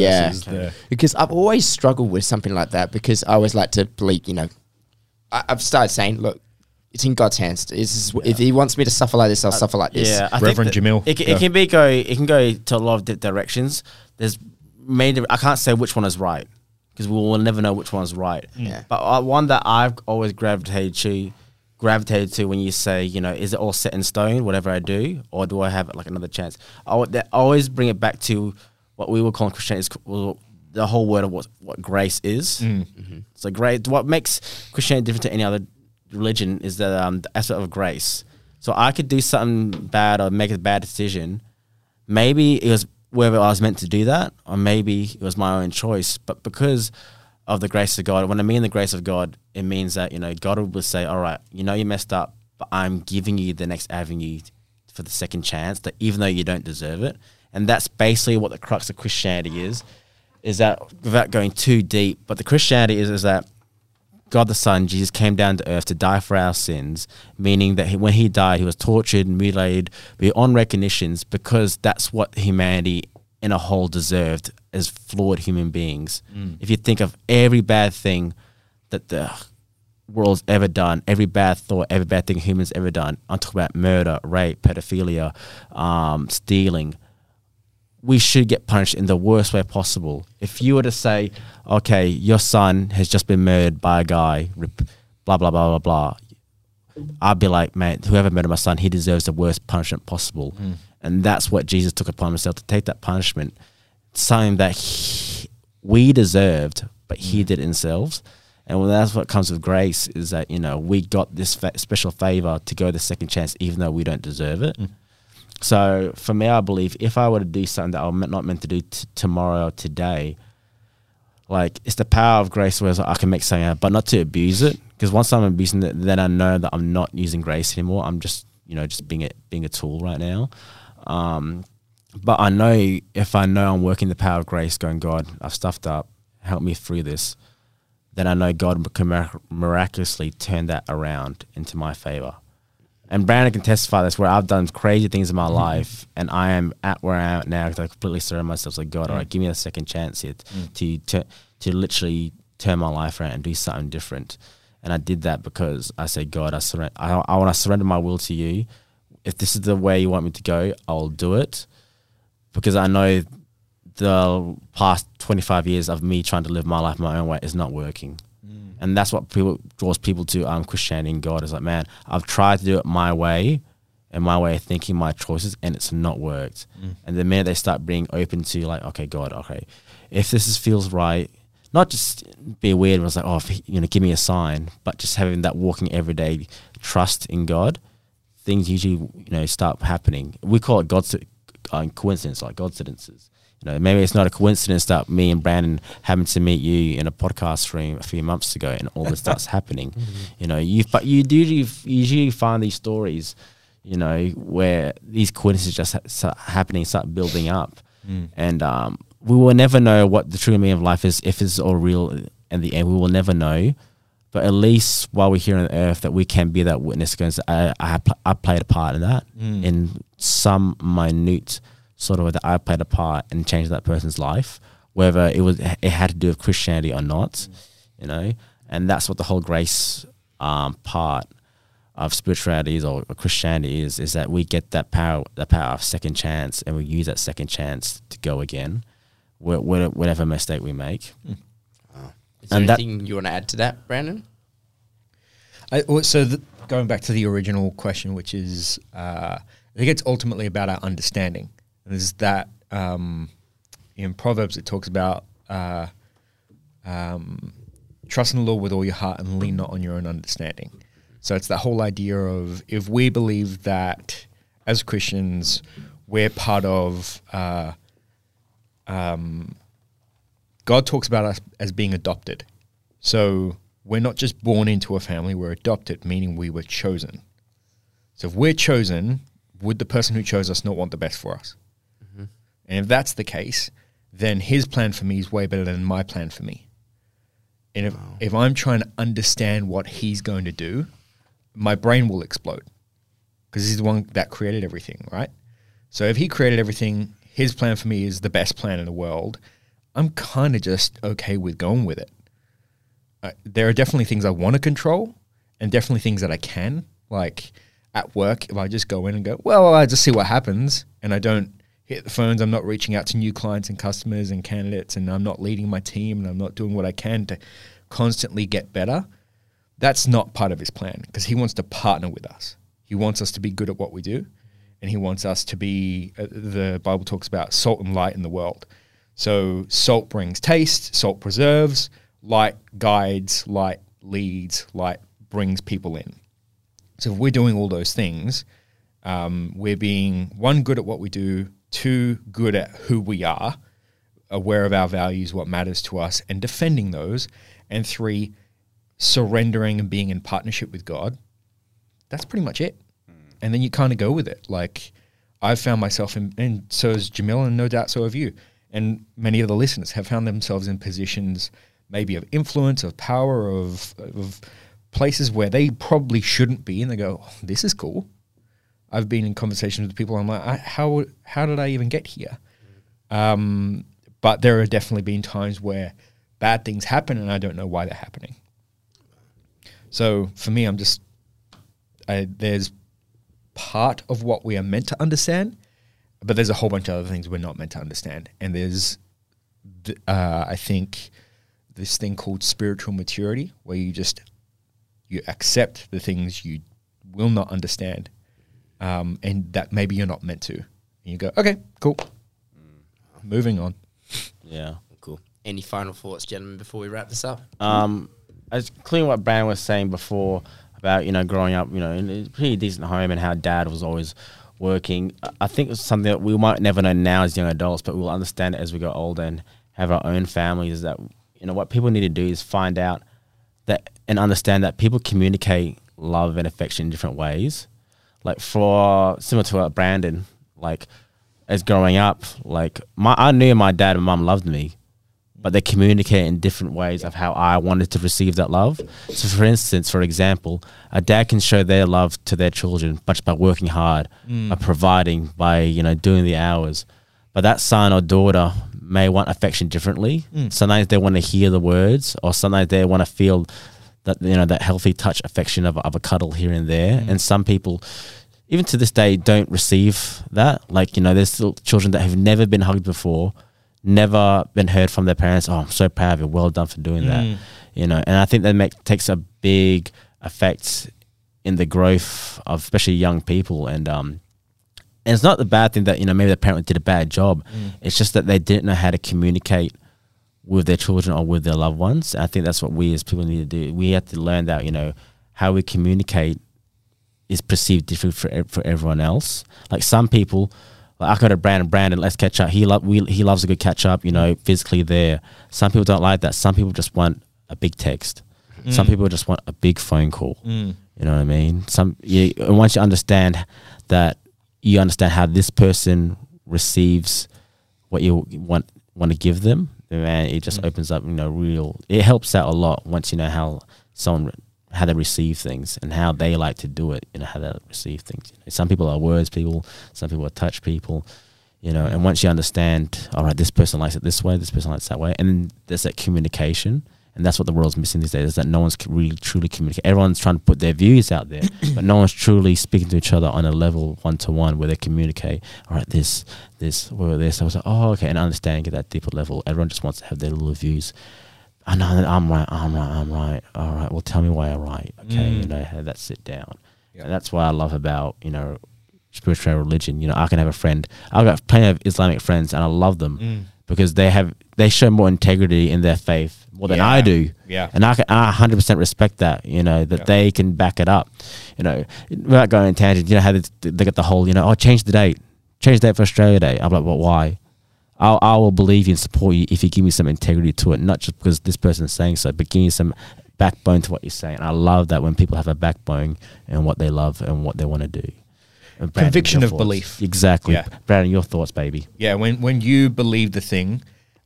Yeah. the because I've always struggled with something like that because I always like to believe, you know, I, I've started saying, look, it's in God's hands. This is, If He wants me to suffer like this, I'll suffer like this. Yeah, I Reverend Jamil, It, can- it can be go. It can go to a lot of di- directions. There's many. I can't say which one is right because we will never know which one's right. Yeah. But uh, one that I've always gravitated to, gravitated to when you say, you know, is it all set in stone, whatever I do, or do I have like another chance? I would that always bring it back to what we would call in Christianity is well, the whole word of what what grace is. So grace, what makes Christianity different to any other religion is the, um, the aspect of grace. So I could do something bad or make a bad decision. Maybe it was whether I was meant to do that, or maybe it was my own choice. But because of the grace of God, when I mean the grace of God, it means that you know God will say, "All right, you know you messed up, but I'm giving you the next avenue for the second chance, that even though you don't deserve it." And that's basically what the crux of Christianity is. Is that without going too deep, but the Christianity is is that God the Son, Jesus came down to earth to die for our sins, meaning that he, when he died, he was tortured, and mutilated beyond recognitions because that's what humanity in a whole deserved as flawed human beings. If you think of every bad thing that the world's ever done, every bad thought, every bad thing humans ever done, I'm talking about murder, rape, pedophilia, um, stealing, we should get punished in the worst way possible. If you were to say, okay, your son has just been murdered by a guy, blah, blah, blah, blah, blah, I'd be like, man, whoever murdered my son, he deserves the worst punishment possible. Hmm. And that's what Jesus took upon himself to take that punishment, something that he, we deserved, but he hmm. did himself. And well, that's what comes with grace is that, you know, we got this fa- special favor to go the second chance, even though we don't deserve it. Hmm. So for me, I believe if I were to do something that I'm not meant to do t- tomorrow or today, like it's the power of grace where I can make something out, but not to abuse it. Because once I'm abusing it, then I know that I'm not using grace anymore. I'm just, you know, just being a being a tool right now. Um, but I know if I know I'm working the power of grace, going, God, I've stuffed up, help me through this. Then I know God can mirac- miraculously turn that around into my favor. And Brandon can testify this where I've done crazy things in my mm-hmm. life and I am at where I am now because I completely surrender myself to God. All right, mm. give me a second chance here mm. to, to to literally turn my life around and do something different. And I did that because I said, God, I surrender. I, I want to surrender my will to you. If this is the way you want me to go, I'll do it because I know the past 25 years of me trying to live my life my own way is not working. And that's what people draws people to um, Christianity and God is like, man, I've tried to do it my way and my way of thinking, my choices, and it's not worked. And the minute they start being open to like, okay, God, okay, if this is, feels right, not just be weird, was like, oh, you know, give me a sign, but just having that walking everyday trust in God, things usually you know start happening. We call it God's uh, coincidence, like coincidences. You know, maybe it's not a coincidence that me and Brandon happened to meet you in a podcast room a few months ago, and all this starts happening. You know, you but you do you usually find these stories, you know, where these coincidences just ha- start happening, start building up, and um, we will never know what the true meaning of life is if it's all real. In the end, we will never know. but at least while we're here on earth, that we can be that witness. Because I, I, I played a part in that Mm. in some minute sort of way that I played a part in changing that person's life, whether it was it had to do with Christianity or not, you know. And that's what the whole grace um, part of spirituality is or, or Christianity is is that we get that power the power of second chance and we use that second chance to go again, wh- wh- whatever mistake we make. Is there And that- anything you want to add to that, Brandon? I, so the, going back to the original question, which is, uh, I think it's ultimately about our understanding. And is that um, in Proverbs it talks about uh, um, trust in the Lord with all your heart and lean not on your own understanding. So it's that whole idea of if we believe that as Christians we're part of. Uh, um, God talks about us as being adopted. So we're not just born into a family, we're adopted, meaning we were chosen. So if we're chosen, would the person who chose us not want the best for us? And if that's the case, then his plan for me is way better than my plan for me. And if, if I'm trying to understand what he's going to do, my brain will explode because he's the one that created everything, right? So if he created everything, his plan for me is the best plan in the world. I'm kind of just okay with going with it. Uh, there are definitely things I want to control, and definitely things that I can. Like at work, if I just go in and go, well, I just see what happens, and I don't hit the phones. I'm not reaching out to new clients and customers and candidates, and I'm not leading my team, and I'm not doing what I can to constantly get better. That's not part of his plan because he wants to partner with us. He wants us to be good at what we do, and he wants us to be. Uh, the Bible talks about salt and light in the world. So salt brings taste, salt preserves, light guides, light leads, light brings people in. So if we're doing all those things, um, we're being one good at what we do, two good at who we are, aware of our values, what matters to us, and defending those, and three, surrendering and being in partnership with God. That's pretty much it. Hmm. And then you kind of go with it. Like I've found myself in, and so has Jamil, and no doubt so have you. And many of the listeners have found themselves in positions maybe of influence, of power, of, of places where they probably shouldn't be. And they go, oh, this is cool. I've been in conversations with people. I'm like, I, how how did I even get here? Um, but there have definitely been times where bad things happen, and I don't know why they're happening. So for me, I'm just I, there's part of what we are meant to understand, but there's a whole bunch of other things we're not meant to understand. And there's, th- uh, I think, this thing called spiritual maturity, where you just you accept the things you will not understand, um, and that maybe you're not meant to. And you go, okay, cool, moving on. Yeah. Cool. Any final thoughts, gentlemen, before we wrap this up? Um, as clean what Brandon was saying before about you know growing up, you know, in a pretty decent home and how dad was always working. I- I think it's something that we might never know now as young adults, but we'll understand it as we go older and have our own families. Is that you know what people need to do is find out that and understand that people communicate love and affection in different ways. Like for similar to what Brandon, like as growing up, like my I knew my dad and mum loved me, but they communicate in different ways of how I wanted to receive that love. So, for instance, for example, a dad can show their love to their children, but by working hard, by mm. providing, by you know doing the hours. But that son or daughter may want affection differently. Mm. Sometimes they want to hear the words, or sometimes they want to feel that you know that healthy touch affection of, of a cuddle here and there. Mm. And some people, even to this day, don't receive that. Like you know, there's still children that have never been hugged before never been heard from their parents. Oh, I'm so proud of you. Well done for doing that. Mm. You know, and I think that make, takes a big effect in the growth of especially young people. And um, and it's not the bad thing that you know maybe the parent did a bad job. Mm. It's just that they didn't know how to communicate with their children or with their loved ones. I think that's what we as people need to do. We have to learn that you know how we communicate is perceived different for for everyone else. Like some people, like I go to Brandon, Brandon, let's catch up. He love we he loves a good catch up, you know, physically there. Some people don't like that. Some people just want a big text. Mm. Some people just want a big phone call. Mm. You know what I mean? Some you, and once you understand that, you understand how this person receives what you want want to give them. Man, it just mm. opens up, you know, real. It helps out a lot once you know how someone how they receive things and how they like to do it. You know how they receive things. Some people are words people. Some people are touch people. You know, and once you understand, all right, this person likes it this way, this person likes it that way, and there's that communication and that's what the world's missing these days is that no one's really truly communicating. Everyone's trying to put their views out there, but no one's truly speaking to each other on a level one to one where they communicate. All right, this, this, where this. I was like, oh, okay, and understanding at that deeper level. Everyone just wants to have their little views. I know that I'm right, I'm right, I'm right. All right, well, tell me why I'm right. Okay, Mm. you know, have that sit down. Yeah. And that's why I love about, you know, spiritual religion. You know, I can have a friend. I've got plenty of Islamic friends and I love them Mm. because they have they show more integrity in their faith more than I do. Yeah. And I can I 100% respect that, you know, that Yeah. they can back it up. You know, without going on tangent, you know how they, they got the whole, you know, oh, change the date. Change the date for Australia Day. I'm like, well, why? I'll, I will believe you and support you if you give me some integrity to it, not just because this person is saying so, but give me some backbone to what you're saying. And I love that when people have a backbone and what they love and what they want to do. And Brandon, Conviction of thoughts. belief. Exactly. Yeah. Brandon, your thoughts, baby. Yeah, when when you believe the thing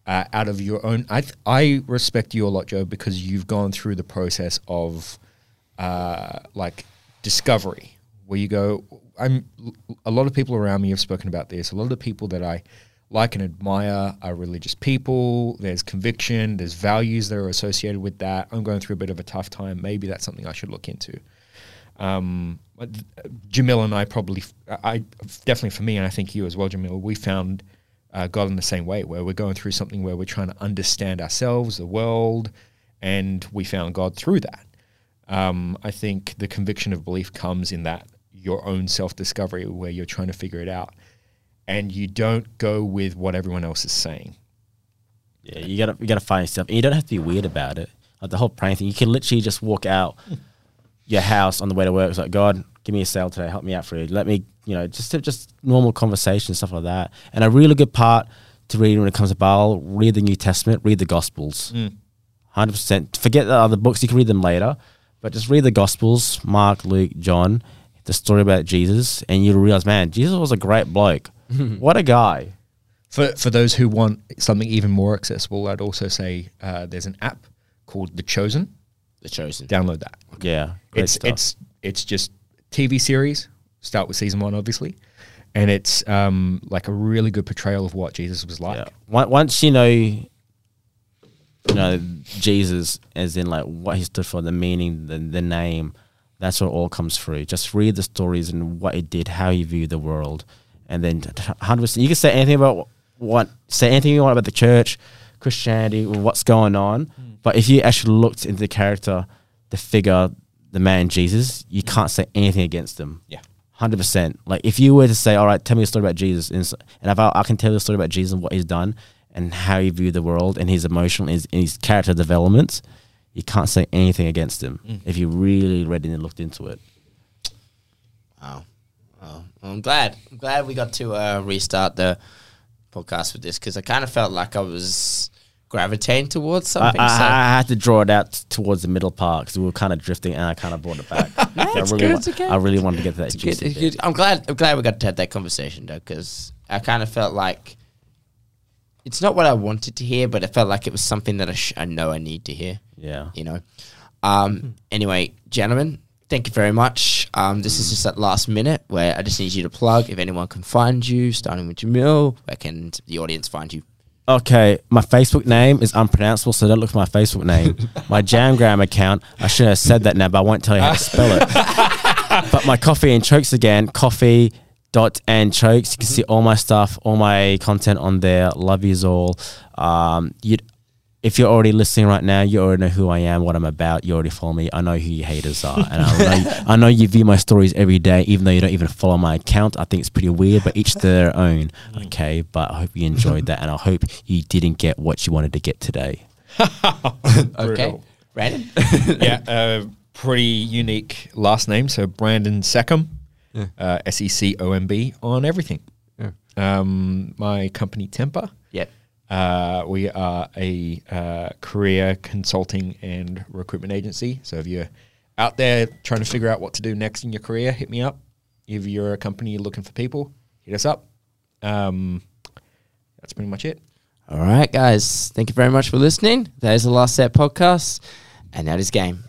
uh, out of your own, I th- I respect you a lot, Joe, because you've gone through the process of uh, like discovery, where you go. I'm a lot of people around me have spoken about this. A lot of the people that I like and admire are religious people. There's conviction. There's values that are associated with that. I'm going through a bit of a tough time. Maybe that's something I should look into. Um, uh, Jamil and I probably, I definitely for me, and I think you as well, Jamil. We found uh, God in the same way, where we're going through something where we're trying to understand ourselves, the world, and we found God through that. Um, I think the conviction of belief comes in that your own self discovery, where you're trying to figure it out, and you don't go with what everyone else is saying. Yeah, you gotta you gotta find yourself. And you don't have to be weird about it. Like the whole praying thing, you can literally just walk out your house on the way to work. It's like God, give me a sale today. Help me out for it. Let me, you know, just just normal conversation stuff like that. And a really good part to read when it comes to Bible, read the New Testament, read the Gospels. Hundred percent. Forget the other books; you can read them later. But just read the Gospels, Mark, Luke, John, the story about Jesus, and you'll realize, man, Jesus was a great bloke. what a guy. For for those who want something even more accessible, I'd also say uh, there's an app called The Chosen. The chosen. Download that. Yeah, great it's stuff. it's it's just TV series. Start with season one, obviously, and it's um, like a really good portrayal of what Jesus was like. Yeah. Once, you know, you know Jesus, as in like what he stood for, the meaning, the the name, that's what all comes through. Just read the stories and what he did, how he viewed the world, and then hundred percent. You can say anything about what, say anything you want about the church, Christianity, what's going on, but if you actually looked into the character, the figure, the man Jesus, you can't say anything against him. Yeah. Hundred percent. Like if you were to say, "All right, tell me a story about Jesus," and, and if I, I can tell you a story about Jesus and what he's done and how he viewed the world and his emotional, his, his character development, you can't say anything against him if you really read it and looked into it. Wow. Well, I'm glad. I'm glad we got to uh, restart the podcast with this because I kind of felt like I was gravitating towards something. I, so I had to draw it out t- towards the middle part because we were kind of drifting, and I kind of brought it back. I it's really, good, wa- okay. I really wanted to get to that good, good. I'm glad. I'm glad we got to have that conversation though, because I kind of felt like it's not what I wanted to hear, but it felt like it was something that I, sh- I know I need to hear. Yeah. You know. Um. Anyway, gentlemen, thank you very much. Um. This is just that last minute where I just need you to plug if anyone can find you, starting with Jamil. Where can the audience find you? Okay, my Facebook name is unpronounceable, so don't look for my Facebook name. my Jamgram account, I should have said that now, but I won't tell you how to spell it. but my coffee and chokes again, coffee dot and chokes. You can see all my stuff, all my content on there. Love yous all. Um, you, if you're already listening right now, you already know who I am, what I'm about. You already follow me. I know who your haters are, and I know, I know you view my stories every day, even though you don't even follow my account. I think it's pretty weird, but each to their own. Okay, but I hope you enjoyed that, and I hope you didn't get what you wanted to get today. Okay, Brandon. yeah, uh, pretty unique last name. So Brandon Secomb, uh, S E C O M B on everything. Um, my company Temper. Uh, we are a uh, career consulting and recruitment agency. So if you're out there trying to figure out what to do next in your career, hit me up. If you're a company looking for people, hit us up. Um, that's pretty much it. All right, guys. Thank you very much for listening. That is the last set podcast, and that is game.